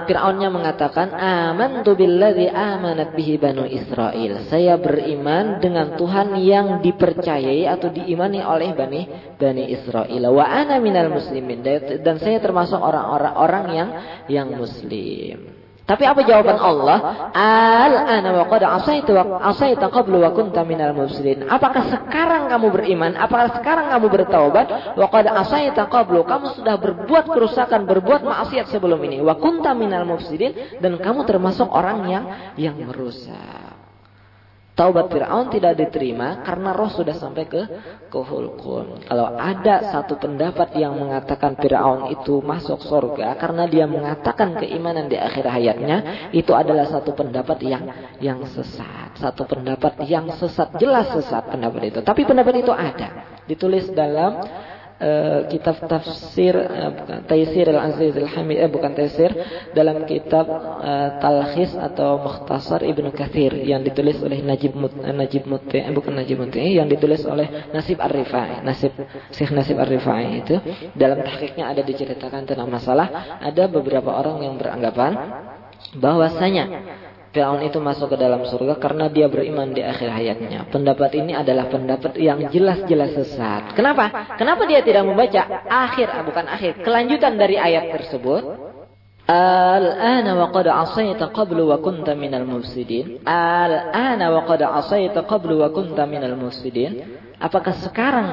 Fir'aunnya mengatakan amantu billadzi amanat bihi banu Israel. Saya beriman dengan Tuhan yang dipercayai atau diimani oleh bani bani Israel. Wa ana minal muslimin dan saya termasuk orang-orang orang yang yang muslim. Tapi apa jawaban Allah? Al-ana wa qad asaitu wa asaita qablu wa kunta minal mufsidin. Apakah sekarang kamu beriman? Apakah sekarang kamu bertaubat? Wa qad asaita qablu. Kamu sudah berbuat kerusakan, berbuat maksiat sebelum ini. Wa kunta minal mufsidin dan kamu termasuk orang yang yang merusak. Taubat Fir'aun tidak diterima karena roh sudah sampai ke ke hulkun. Kalau ada satu pendapat yang mengatakan Fir'aun itu masuk surga karena dia mengatakan keimanan di akhir hayatnya, itu adalah satu pendapat yang yang sesat. Satu pendapat yang sesat, jelas sesat pendapat itu. Tapi pendapat itu ada. Ditulis dalam uh, kitab tafsir uh, Taisir Al-Aziz Al-Hamid eh bukan Taisir dalam kitab uh, Talkhis atau Mukhtasar Ibnu Katsir yang ditulis oleh Najib Mut, Najib Muti eh, bukan Najib Muti yang ditulis oleh Nasib Ar-Rifai Nasib Syekh Nasib Ar-Rifai itu. Dalam tahqiqnya ada diceritakan tentang masalah ada beberapa orang yang beranggapan bahwasanya Fir'aun itu masuk ke dalam surga karena dia beriman di akhir hayatnya. Pendapat ini adalah pendapat yang jelas-jelas sesat. Kenapa? Kenapa dia tidak membaca akhir, ah, bukan akhir, kelanjutan dari ayat tersebut? Al-ana wa qad asaita qablu wa kunta minal mufsidin. Al-ana wa qad asaita qablu wa kunta minal mufsidin. Apakah sekarang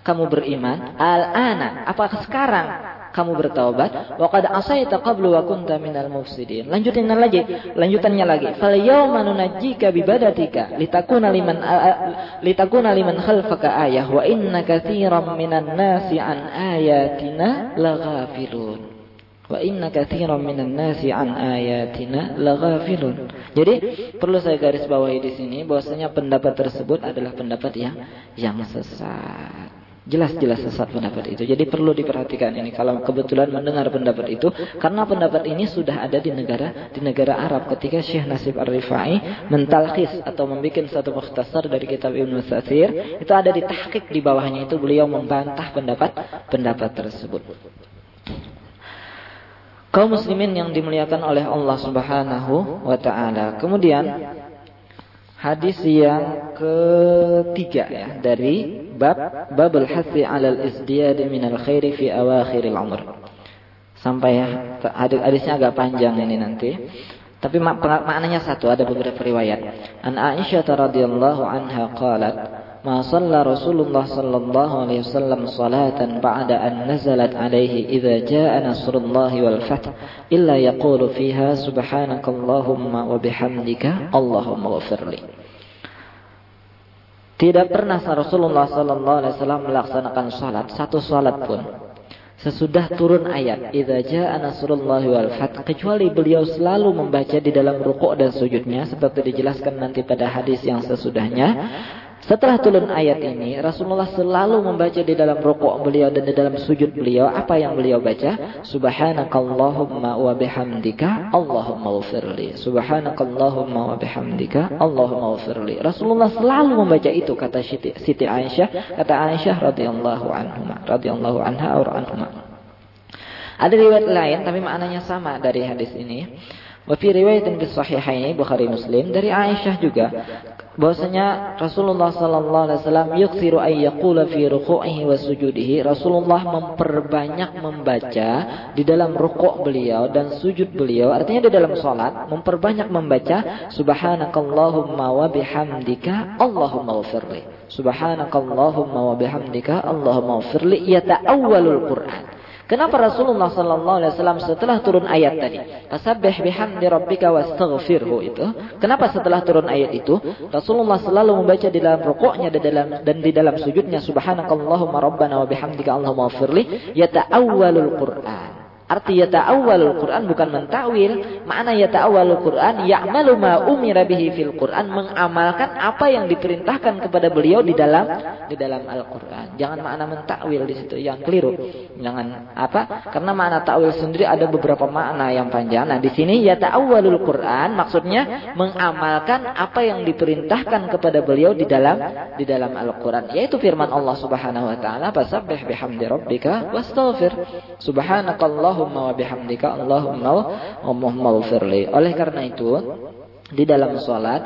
kamu beriman? Al-ana, apakah sekarang kamu bertaubat wa qad asaita qablu wa kunta minal mufsidin. Lanjutin lagi lanjutannya lagi. Fal yawma nunajjika bi badatika litakuna liman litakuna liman khalfaka ayah wa inna katsiran minan nasi an ayatina laghafilun. Wa inna katsiran minan nasi an ayatina laghafilun. Jadi perlu saya garis bawahi di sini bahwasanya pendapat tersebut adalah pendapat yang yang sesat Jelas-jelas sesat pendapat itu. Jadi perlu diperhatikan ini kalau kebetulan mendengar pendapat itu karena pendapat ini sudah ada di negara di negara Arab ketika Syekh Nasib Ar-Rifai mentalkhis atau membuat satu mukhtasar dari kitab Ibnu Satsir itu ada di tahqiq di bawahnya itu beliau membantah pendapat pendapat tersebut. Kaum muslimin yang dimuliakan oleh Allah Subhanahu wa taala. Kemudian hadis yang ketiga ya dari bab babul hasi alal isdiyad minal khairi fi awakhiril umr. Sampai ya, hadisnya agak panjang ini nanti. Tapi mak maknanya satu, ada beberapa riwayat. An Aisyah radhiyallahu anha qalat, "Ma shalla Rasulullah sallallahu alaihi wasallam salatan ba'da an nazalat alaihi idza jaa nasrullahi wal fath illa yaqulu fiha subhanakallahumma wa bihamdika Allahumma ighfirli." Tidak pernah Rasulullah sallallahu alaihi wasallam melaksanakan salat satu salat pun sesudah turun ayat idza jaa nasrullahi wal fath kecuali beliau selalu membaca di dalam rukuk dan sujudnya seperti dijelaskan nanti pada hadis yang sesudahnya setelah turun ayat ini, Rasulullah selalu membaca di dalam rukuk beliau dan di dalam sujud beliau apa yang beliau baca? Subhanakallahumma wa bihamdika Allahumma ghfirli. Subhanakallahumma wa bihamdika Allahumma ghfirli. Rasulullah selalu membaca itu kata Siti, Siti Aisyah, kata Aisyah radhiyallahu anha, radhiyallahu anha atau anhuma. Ada riwayat lain tapi maknanya sama dari hadis ini. Wa fi riwayatin fi sahihaini Bukhari Muslim dari Aisyah juga bahwasanya Rasulullah sallallahu alaihi wasallam yuksiru ay yaqula fi ruku'ihi wa sujudihi. Rasulullah memperbanyak membaca di dalam rukuk beliau dan sujud beliau. Artinya di dalam salat memperbanyak membaca subhanakallahumma wa bihamdika Allahumma ighfirli. Subhanakallahumma wa bihamdika Allahumma ighfirli. Yata'awwalul Qur'an Kenapa Rasulullah sallallahu alaihi wasallam setelah turun ayat tadi, "Fasabbih bihamdi rabbika wastaghfirhu" itu, kenapa setelah turun ayat itu? Rasulullah selalu membaca di dalam rukuknya dan dalam dan di dalam sujudnya subhanakallahumma rabbana wa bihamdika allahumma ighfirli yata'awwalul Qur'an. Arti yata'awwalul Quran bukan mentawil. Makna yata'awwalul Quran ya'malu ma bihi fil Quran mengamalkan apa yang diperintahkan kepada beliau di dalam di dalam Al-Qur'an. Jangan makna mentakwil di situ yang keliru. Jangan apa? Karena makna takwil sendiri ada beberapa makna yang panjang. Nah, di sini yata'awwalul Quran maksudnya mengamalkan apa yang diperintahkan kepada beliau di dalam di dalam Al-Qur'an, yaitu firman Allah Subhanahu wa taala, "Fasabbih bihamdi rabbika wastaghfir." Subhanakallah Allahumma wa bihamdika Allahumma ghfirli. Oleh karena itu di dalam salat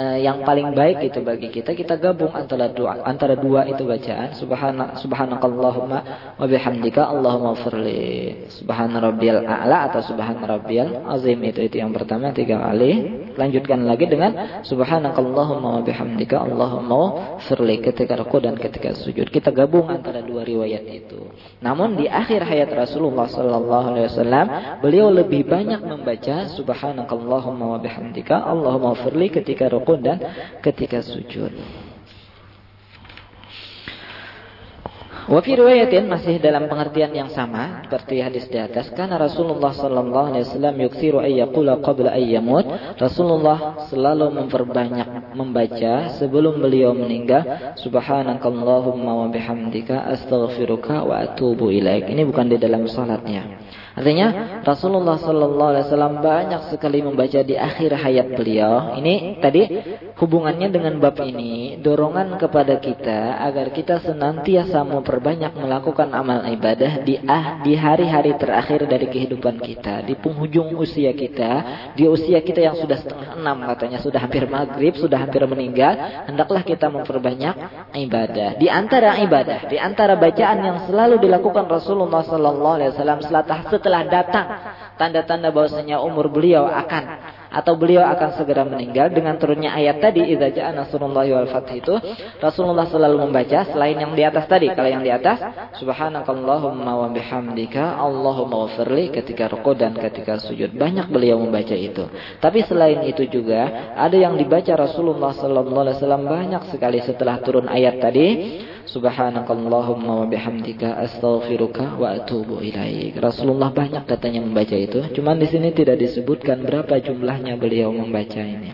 uh, yang paling baik itu bagi kita kita gabung antara dua antara dua itu bacaan. Subhana subhanakallahumma wa bihamdika allahumma firli subhana rabbiyal a'la atau subhana rabbiyal azim. Itu itu yang pertama tiga kali. Lanjutkan lagi dengan subhanakallahumma wa bihamdika allahumma firli ketika ruku dan ketika sujud. Kita gabung antara dua riwayat itu. Namun di akhir hayat Rasulullah sallallahu alaihi wasallam beliau lebih banyak membaca subhanakallahumma wa bihamdika allahumma firli ketika ruku rukun dan ketika sujud. Wafi riwayatin masih dalam pengertian yang sama seperti hadis di atas karena Rasulullah sallallahu alaihi wasallam yuksiru ayyaqula qabla ayyamut Rasulullah selalu memperbanyak membaca sebelum beliau meninggal subhanakallahumma wa bihamdika astaghfiruka wa atubu ilaik. Ini bukan di dalam salatnya Artinya Rasulullah Sallallahu Alaihi Wasallam banyak sekali membaca di akhir hayat beliau. Ini tadi hubungannya dengan bab ini dorongan kepada kita agar kita senantiasa memperbanyak melakukan amal ibadah di ah di hari-hari terakhir dari kehidupan kita, di penghujung usia kita, di usia kita yang sudah setengah enam katanya sudah hampir maghrib, sudah hampir meninggal, hendaklah kita memperbanyak ibadah. Di antara ibadah, di antara bacaan yang selalu dilakukan Rasulullah Sallallahu Alaihi Wasallam setelah setelah datang. Tanda-tanda bahwasanya umur beliau akan atau beliau akan segera meninggal dengan turunnya ayat tadi idza jaa wal fath itu Rasulullah selalu membaca selain yang di atas tadi. Kalau yang di atas subhanakallahumma wa bihamdika allahumma wafirli ketika ruku dan ketika sujud. Banyak beliau membaca itu. Tapi selain itu juga ada yang dibaca Rasulullah sallallahu alaihi wasallam banyak sekali setelah turun ayat tadi Subhanakallahumma wa bihamdika astaghfiruka wa atubu ilaik. Rasulullah banyak katanya membaca itu. Cuman di sini tidak disebutkan berapa jumlahnya beliau membaca ini.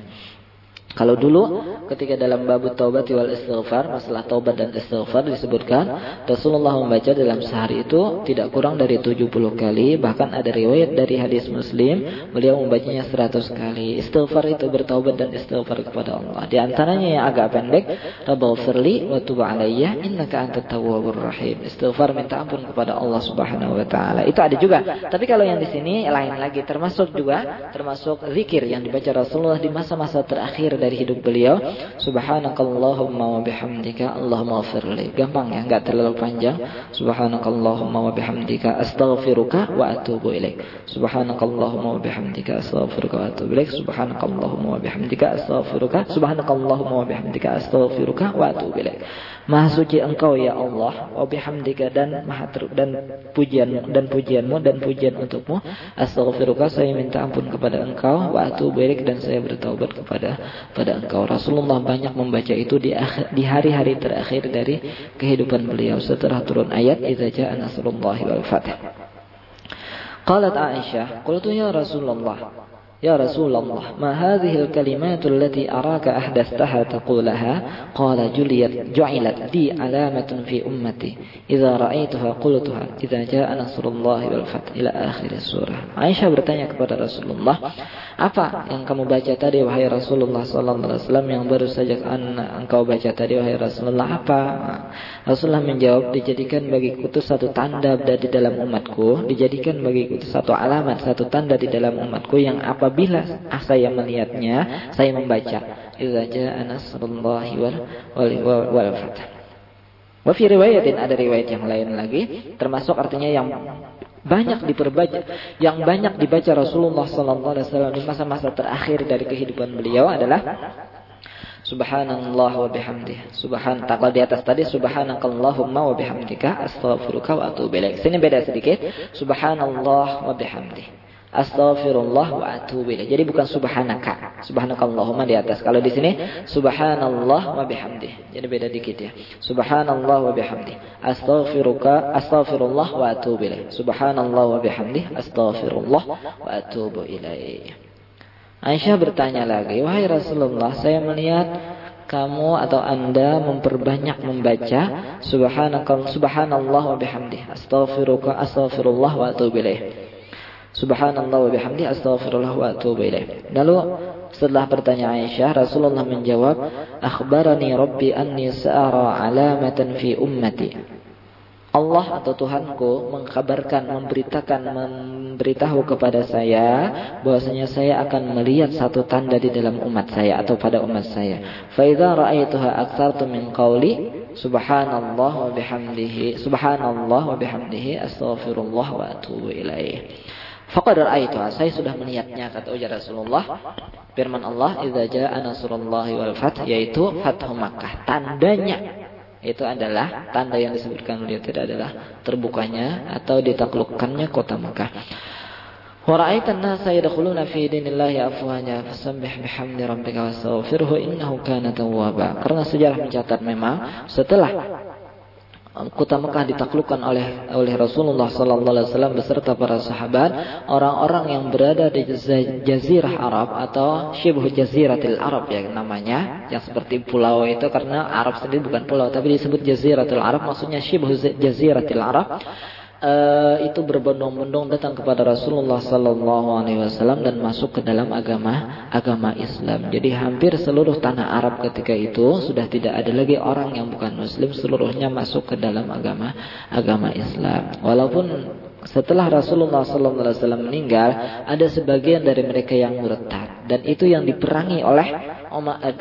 Kalau dulu ketika dalam bab taubat wal istighfar, masalah taubat dan istighfar disebutkan Rasulullah membaca dalam sehari itu tidak kurang dari 70 kali, bahkan ada riwayat dari hadis Muslim, beliau membacanya 100 kali. Istighfar itu bertaubat dan istighfar kepada Allah. Di antaranya yang agak pendek, Rabbighfirli wa tub alayya innaka antat tawwabur rahim. Istighfar minta ampun kepada Allah Subhanahu wa taala. Itu ada juga. Tapi kalau yang di sini lain lagi termasuk juga termasuk zikir yang dibaca Rasulullah di masa-masa terakhir dari hidup beliau. Subhanakallahumma wa bihamdika allahumma firli gampang ya nggak terlalu panjang. Subhanakallahumma wa bihamdika astaghfiruka wa atubu ilaik. Subhanakallahumma wa bihamdika astaghfiruka wa atubu ilaik. Subhanakallahumma wa bihamdika astaghfiruka. Subhanakallahumma wa bihamdika astaghfiruka wa atubu ilaik Maha suci engkau ya Allah. Wa bihamdika dan maha dan pujian dan pujianmu dan pujian untukmu. Astaghfiruka saya minta ampun kepada engkau. Wa atubu ilaik dan saya bertaubat kepada pada engkau. Rasulullah banyak membaca itu di di hari-hari terakhir dari kehidupan beliau. Setelah turun ayat idza jaa nasrullahi wal fath. Qalat Aisyah qultu ya Rasulullah يا رسول الله ما هذه الكلمات التي أراك أحدثتها تقولها قال جليت جعلت لي علامة في أمتي إذا رأيتها قلتها إذا جاء نصر الله والفتح إلى آخر السورة Aisyah bertanya kepada Rasulullah Apa yang kamu baca tadi wahai Rasulullah sallallahu alaihi wasallam yang baru saja engkau baca tadi wahai Rasulullah apa? Rasulullah menjawab dijadikan bagiku itu satu tanda di dalam umatku, dijadikan bagiku itu satu alamat, satu tanda di dalam umatku yang apabila saya melihatnya, saya membaca idza jaa nasrullahi wal wal wal fath. Wa fi riwayatin ada riwayat yang lain lagi termasuk artinya yang banyak diperbaca yang banyak dibaca Rasulullah sallallahu alaihi wasallam di masa-masa terakhir dari kehidupan beliau adalah Subhanallah wa bihamdih. Subhan takal di atas tadi subhanakallahumma wa bihamdika astaghfiruka wa atubu ilaik. Sini beda sedikit. Subhanallah wa bihamdih. Astaghfirullah wa atubu ilaih. Jadi bukan subhanaka. Subhanakallahumma di atas. Kalau di sini subhanallah wa bihamdih. Jadi beda dikit ya. Subhanallah wa bihamdih. Astaghfiruka astaghfirullah wa atubu ilaih. Subhanallah wa bihamdih. Astaghfirullah wa atubu ilaih. Aisyah bertanya lagi, "Wahai Rasulullah, saya melihat kamu atau Anda memperbanyak membaca subhanakal subhanallah wa bihamdih. Astaghfiruka astaghfirullah wa atubu ilaih." Subhanallah wa bihamdi astaghfirullah wa atubu ilaih. Lalu setelah pertanyaan Aisyah, Rasulullah menjawab, "Akhbarani Rabbi anni sa'ara alamatan fi ummati." Allah atau Tuhanku mengkabarkan, memberitakan, memberitahu kepada saya bahwasanya saya akan melihat satu tanda di dalam umat saya atau pada umat saya. Fa idza ra'aituha aktsartu min qawli subhanallah wa bihamdihi subhanallah wa bihamdihi astaghfirullah wa atubu. Faqad ra'aituha, saya sudah melihatnya kata ujar Rasulullah. Firman Allah, "Idza jaa nasrullahi wal fath," yaitu Fathu Makkah. Tandanya itu adalah tanda yang disebutkan oleh tidak adalah terbukanya atau ditaklukkannya kota yadkhuluna fi dinillahi afwaja fasabbih bihamdi rabbika wastaghfirhu innahu kana tawwaba. Karena sejarah mencatat memang setelah kota Mekah ditaklukkan oleh oleh Rasulullah sallallahu alaihi wasallam beserta para sahabat, orang-orang yang berada di jazirah Arab atau syibhu jaziratil Arab ya namanya, yang seperti pulau itu karena Arab sendiri bukan pulau tapi disebut jaziratul Arab maksudnya syibhu jaziratil Arab uh, itu berbondong-bondong datang kepada Rasulullah Sallallahu Alaihi Wasallam dan masuk ke dalam agama agama Islam. Jadi hampir seluruh tanah Arab ketika itu sudah tidak ada lagi orang yang bukan Muslim, seluruhnya masuk ke dalam agama agama Islam. Walaupun setelah Rasulullah SAW meninggal, ada sebagian dari mereka yang murtad dan itu yang diperangi oleh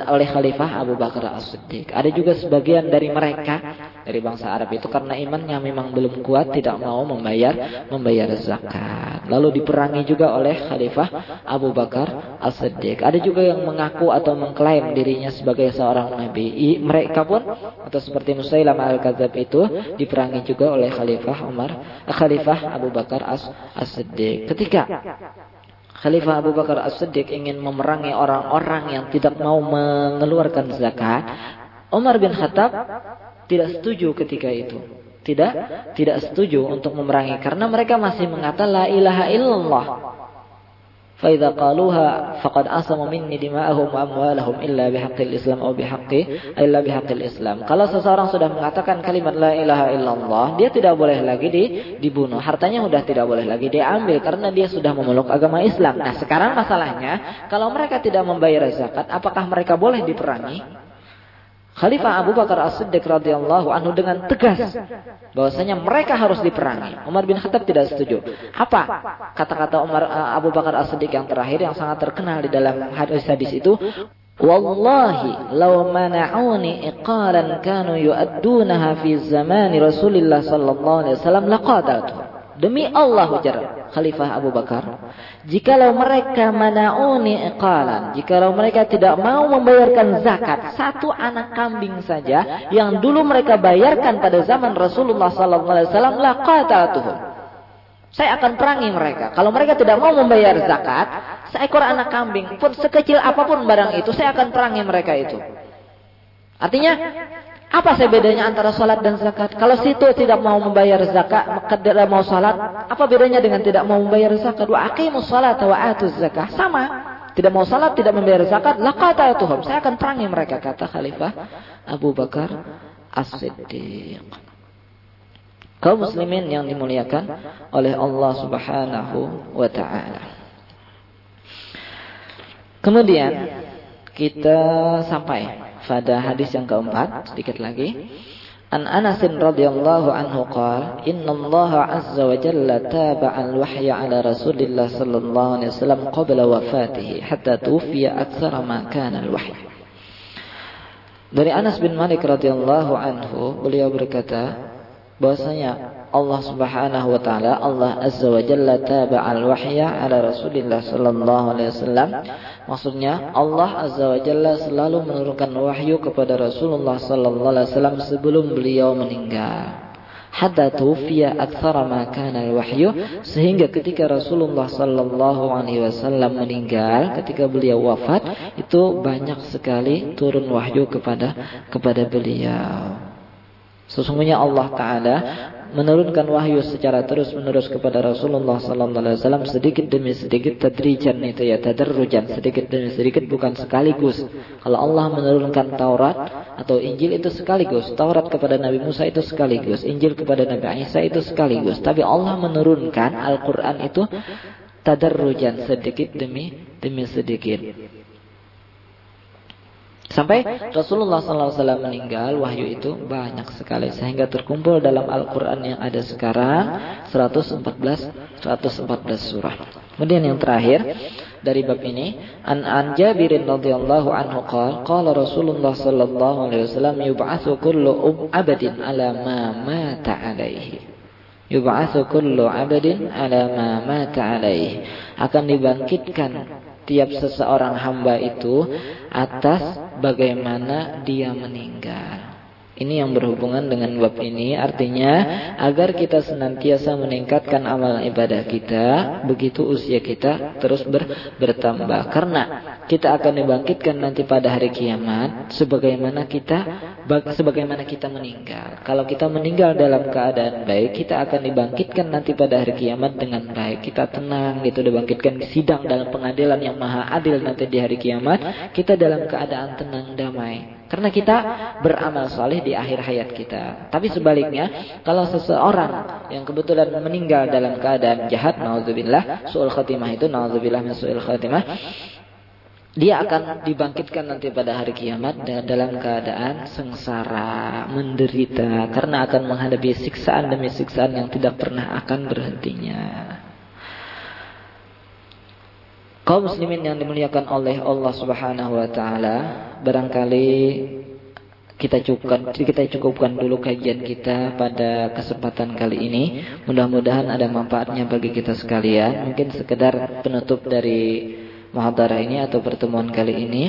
oleh Khalifah Abu Bakar As-Siddiq. Ada juga sebagian dari mereka dari bangsa Arab itu karena imannya memang belum kuat tidak mau membayar membayar zakat. Lalu diperangi juga oleh Khalifah Abu Bakar As-Siddiq. Ada juga yang mengaku atau mengklaim dirinya sebagai seorang nabi. Mereka pun atau seperti Musailam Al-Kadzab itu diperangi juga oleh Khalifah Umar, Khalifah Abu Bakar As-Siddiq. Ketika Khalifah Abu Bakar As-Siddiq ingin memerangi orang-orang yang tidak mau mengeluarkan zakat. Umar bin Khattab tidak setuju ketika itu. Tidak tidak setuju untuk memerangi karena mereka masih mengatakan la ilaha illallah. فإذا قالوها فقد أصموا مني دماءهم وأموالهم إلا بحق الإسلام أو بحق إلا بحق الإسلام. Kalau seseorang sudah mengatakan kalimat la ilaha illallah, dia tidak boleh lagi di, dibunuh. Hartanya sudah tidak boleh lagi diambil karena dia sudah memeluk agama Islam. Nah, sekarang masalahnya, kalau mereka tidak membayar zakat, apakah mereka boleh diperangi? Khalifah Abu Bakar As-Siddiq radhiyallahu anhu dengan tegas bahwasanya mereka harus diperangi. Umar bin Khattab tidak setuju. Apa kata-kata Umar uh, Abu Bakar As-Siddiq yang terakhir yang sangat terkenal di dalam hadis-hadis itu? Wallahi law mana'uni iqalan kanu yu'addunaha fi zamani Rasulillah sallallahu alaihi wasallam laqataltu. Demi Allah ujar Khalifah Abu Bakar, jikalau mereka manauni iqalan, jikalau mereka tidak mau membayarkan zakat satu anak kambing saja yang dulu mereka bayarkan pada zaman Rasulullah sallallahu alaihi wasallam laqatatuhum. Saya akan perangi mereka. Kalau mereka tidak mau membayar zakat, seekor anak kambing pun sekecil apa pun barang itu, saya akan perangi mereka itu. Artinya apa sih bedanya antara sholat dan zakat? Kalau situ tidak mau membayar zakat, maka tidak mau sholat. Apa bedanya dengan tidak mau membayar zakat? Wa aqimus sholat wa atuz zakat. Sama. Tidak mau sholat, tidak membayar zakat. Laqata tuhum. Saya akan perangi mereka, kata Khalifah Abu Bakar As-Siddiq. Kaum muslimin yang dimuliakan oleh Allah subhanahu wa ta'ala. Kemudian kita sampai pada hadis yang keempat sedikit lagi. An Anas radhiyallahu anhu qala inna Allah azza wa jalla taba'a al-wahya ala Rasulillah sallallahu alaihi wasallam qabla wafatihi hatta tufiya aktsara ma kana al-wahy Dari Anas bin Malik radhiyallahu anhu beliau berkata bahwasanya Allah Subhanahu wa taala Allah Azza wa Jalla taba'al wahya ala Rasulillah sallallahu alaihi wasallam. Maksudnya Allah Azza wa Jalla selalu menurunkan wahyu kepada Rasulullah sallallahu alaihi wasallam sebelum beliau meninggal. Hatta tufiya aktsara ma kana wahyu sehingga ketika Rasulullah sallallahu alaihi wasallam meninggal ketika beliau wafat itu banyak sekali turun wahyu kepada kepada beliau. Sesungguhnya Allah Ta'ala menurunkan wahyu secara terus menerus kepada Rasulullah sallallahu alaihi wasallam sedikit demi sedikit tadrijan itu ya tadarrujan sedikit demi sedikit bukan sekaligus. Kalau Allah menurunkan Taurat atau Injil itu sekaligus. Taurat kepada Nabi Musa itu sekaligus, Injil kepada Nabi Isa itu sekaligus. Tapi Allah menurunkan Al-Qur'an itu tadarrujan sedikit demi demi sedikit. Sampai Rasulullah SAW meninggal, wahyu itu banyak sekali sehingga terkumpul dalam Al-Quran yang ada sekarang 114 114 surah. Kemudian yang terakhir dari bab ini, an an Jabirin radhiyallahu anhu qala qala Rasulullah sallallahu alaihi wasallam yub'atsu kullu abadin ala ma mata alaihi. Yub'atsu kullu abadin ala ma mata alaihi. Akan dibangkitkan tiap seseorang hamba itu atas bagaimana dia meninggal. Ini yang berhubungan dengan bab ini artinya agar kita senantiasa meningkatkan amal ibadah kita begitu usia kita terus ber, bertambah karena kita akan dibangkitkan nanti pada hari kiamat sebagaimana kita sebagaimana kita meninggal. Kalau kita meninggal dalam keadaan baik kita akan dibangkitkan nanti pada hari kiamat dengan baik. Kita tenang gitu dibangkitkan di sidang dalam pengadilan yang maha adil nanti di hari kiamat kita dalam keadaan tenang damai. Karena kita beramal soleh di akhir hayat kita. Tapi sebaliknya, kalau seseorang yang kebetulan meninggal dalam keadaan jahat, nauzubillah, su'ul khatimah itu, nauzubillah min su'ul khatimah, dia akan dibangkitkan nanti pada hari kiamat dalam keadaan sengsara, menderita, karena akan menghadapi siksaan demi siksaan yang tidak pernah akan berhentinya. Kaum muslimin yang dimuliakan oleh Allah Subhanahu wa taala, barangkali kita cukupkan kita cukupkan dulu kajian kita pada kesempatan kali ini. Mudah-mudahan ada manfaatnya bagi kita sekalian. Mungkin sekedar penutup dari muhadharah ini atau pertemuan kali ini.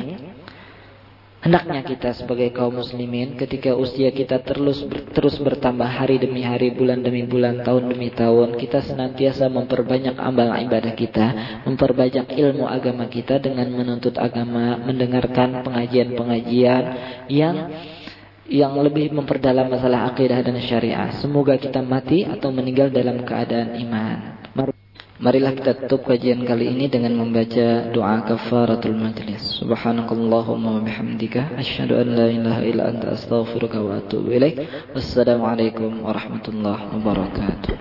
Hendaknya kita sebagai kaum muslimin ketika usia kita terus ber, terus bertambah hari demi hari, bulan demi bulan, tahun demi tahun, kita senantiasa memperbanyak amal ibadah kita, memperbanyak ilmu agama kita dengan menuntut agama, mendengarkan pengajian-pengajian yang yang lebih memperdalam masalah akidah dan syariah. Semoga kita mati atau meninggal dalam keadaan iman. Marilah kita tutup kajian kali ini dengan membaca doa kafaratul majlis. Subhanakallahumma wa bihamdika asyhadu an la ilaha illa anta astaghfiruka wa atubu ilaik. Wassalamualaikum warahmatullahi wabarakatuh.